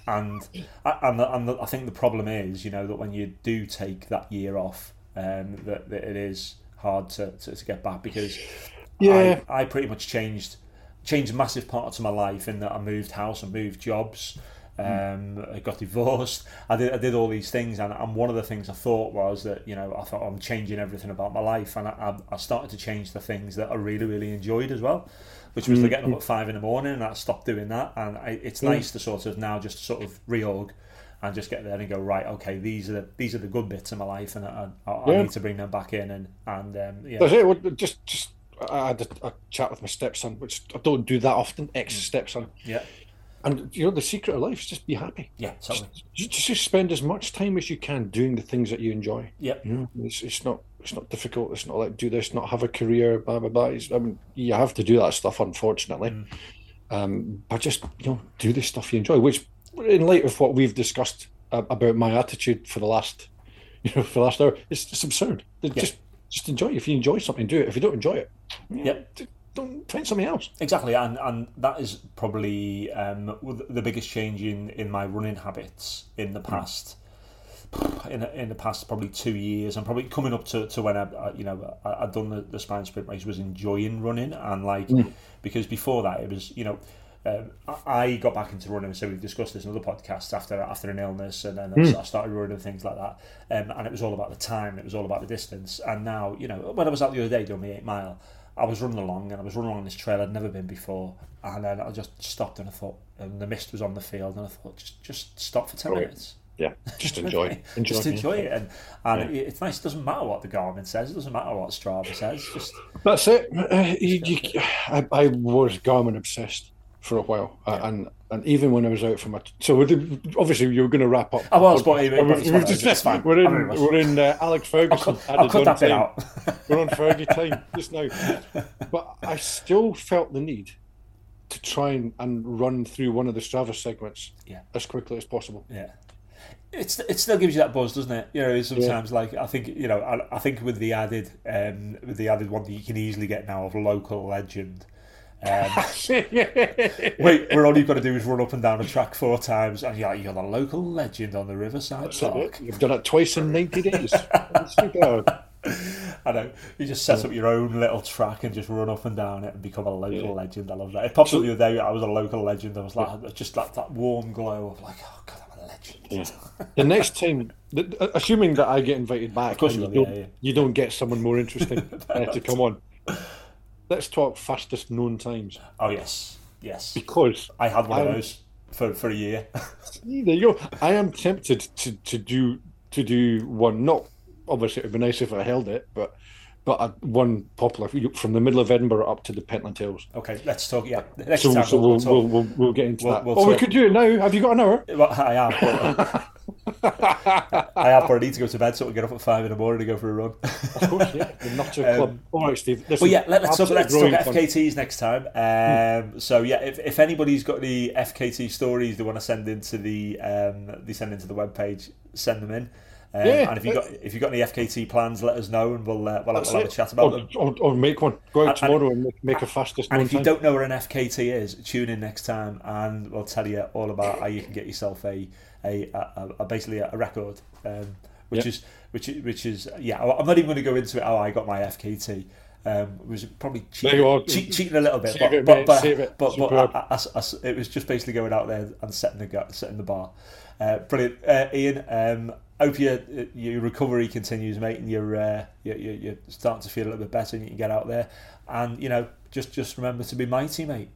and and the, and the, I think the problem is, you know, that when you do take that year off, um, that, that it is hard to, to, to get back because Yeah. I, I pretty much changed changed massive parts of my life in that I moved house, I moved jobs, um, I got divorced. I did I did all these things, and, and one of the things I thought was that you know I thought I'm changing everything about my life, and I, I, started to change the things that I really really enjoyed as well. Which was the getting up at five in the morning, and I stopped doing that. And I, it's nice to sort of now just sort of reorg and just get there and go right. Okay, these are the these are the good bits of my life, and I, I, I Yeah. need to bring them back in. And and um, yeah, That's it. Well, Just, just I had a, a chat with my stepson, which I don't do that often. Ex stepson, yeah, and you know the secret of life is just be happy. yeah, totally. Just, just spend as much time as you can doing the things that you enjoy. Yeah, You know, it's, it's not it's not difficult. It's not like do this, not have a career, blah blah blah. It's, I mean, you have to do that stuff, unfortunately. Mm. Um, but just you know, do the stuff you enjoy. Which, in light of what we've discussed uh, about my attitude for the last, (laughs) you know, for the last hour, it's just absurd. Just just enjoy. it. If you enjoy something, do it. If you don't enjoy it, Yeah. d- don't find something else. Exactly, and and that is probably um, the biggest change in, in my running habits in the past. In, in the past probably two years, and probably coming up to, to when I, I you know I, I'd done the, the spine sprint race was enjoying running and like because before that it was you know um, I- got back into running so we've discussed this in other podcasts after after an illness and then I started running and things like that um, and it was all about the time it was all about the distance and now you know when I was out the other day doing my eight mile I was running along and I was running along this trail I'd never been before and then I just stopped and I thought and the mist was on the field and I thought just just stop for 10 Right. minutes Yeah, just enjoy. (laughs) enjoy. just enjoy it and, and Yeah. it, it's nice it doesn't matter what the Garmin says it doesn't matter what Strava says just That's it. Uh, (clears throat) you, you, I, I was Garmin obsessed for a while, uh, and and even when I was out for my so we're, obviously you were going to wrap up. I was, but it's fine. We're in we're in uh, Alex Ferguson. I'll, I'll cut that bit out. (laughs) we're on Fergie time just now, (laughs) but I still felt the need to try and, and run through one of the Strava segments yeah. as quickly as possible. Yeah. It's, it still gives you that buzz, doesn't it? You know, sometimes yeah. like I think you know I, I think with the added um, with the added one that you can easily get now of local legend, um, (laughs) wait, where all you've got to do is run up and down a track four times, and you're, you're the local legend on the Riverside Park. You've done it twice in 90 days. (laughs) I know. You just set up your own little track and just run up and down it and become a local yeah. legend. I love that. It popped up the other day. I was a local legend. I was like, yeah. just like that warm glow of like, oh god, I'm a legend. Yeah. (laughs) the next time, assuming that I get invited back, you, you, don't, you, don't, get someone more interesting uh, to come on let's talk fastest known times. Oh yes, yes. Because I had one I'm, of those for, for a year. (laughs) there you go. I am tempted to, to do to do one. Not obviously, it'd be nice if I held it, but but one popular from the middle of Edinburgh up to the Pentland Hills. Okay, let's talk. Yeah, next so, time so we'll, we'll, we'll, we'll, we'll get into we'll, that. We'll oh, talk. we could do it now. Have you got an hour? Well, I have. (laughs) I have, but I need to go to bed, so I get up at five in the morning to go for a run. of course, yeah. Not to a (laughs) club. Um, All right, Steve. Listen, well, yeah, let, us talk, let's talk FKTs next time. Um, hmm. So yeah, if, if anybody's got any FKT stories they want to send into the um, they send into the webpage, send them in. Um, yeah, and if you got if you got any FKT plans, let us know, and we'll uh, we'll, we'll have a chat about or, them. Or, or, make one. Go out and, tomorrow and, make, make a fastest. And if you time. don't know where an FKT is, tune in next time, and we'll tell you all about how you can get yourself a a, a, a basically a record, um, which is which which is yeah. I'm not even going to go into it how I got my FKT. Um, it was probably cheating, che- cheating a little bit, but, it, but, but, but, but, but I, I, I, it was just basically going out there and setting the setting the bar. Uh, brilliant, uh, Iain. Um, hope your your recovery continues, mate, and you're, uh, you're you're starting to feel a little bit better, and you can get out there. And you know, just just remember to be mighty, mate.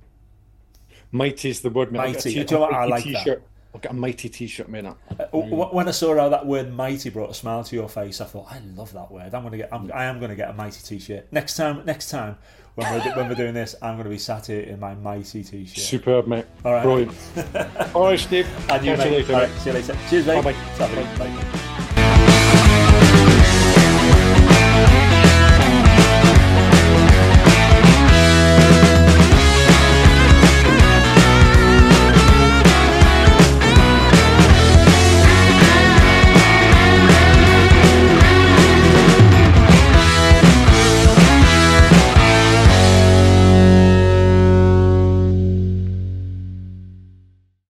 Mighty is the word. Mate. Mighty. Do you know what I like t-shirt. that? I've got a mighty T-shirt up. Uh, when I saw how that word "mighty" brought a smile to your face, I thought, I love that word. I'm gonna get, I'm, I am gonna get a mighty T-shirt next time. Next time when we're when we're doing this, I'm gonna be sat here in my mighty T-shirt. Superb, mate. All right, brilliant. (laughs) All right, Steve. And you, mate. you later, All right, see you later. Cheers, mate. Bye, bye. bye.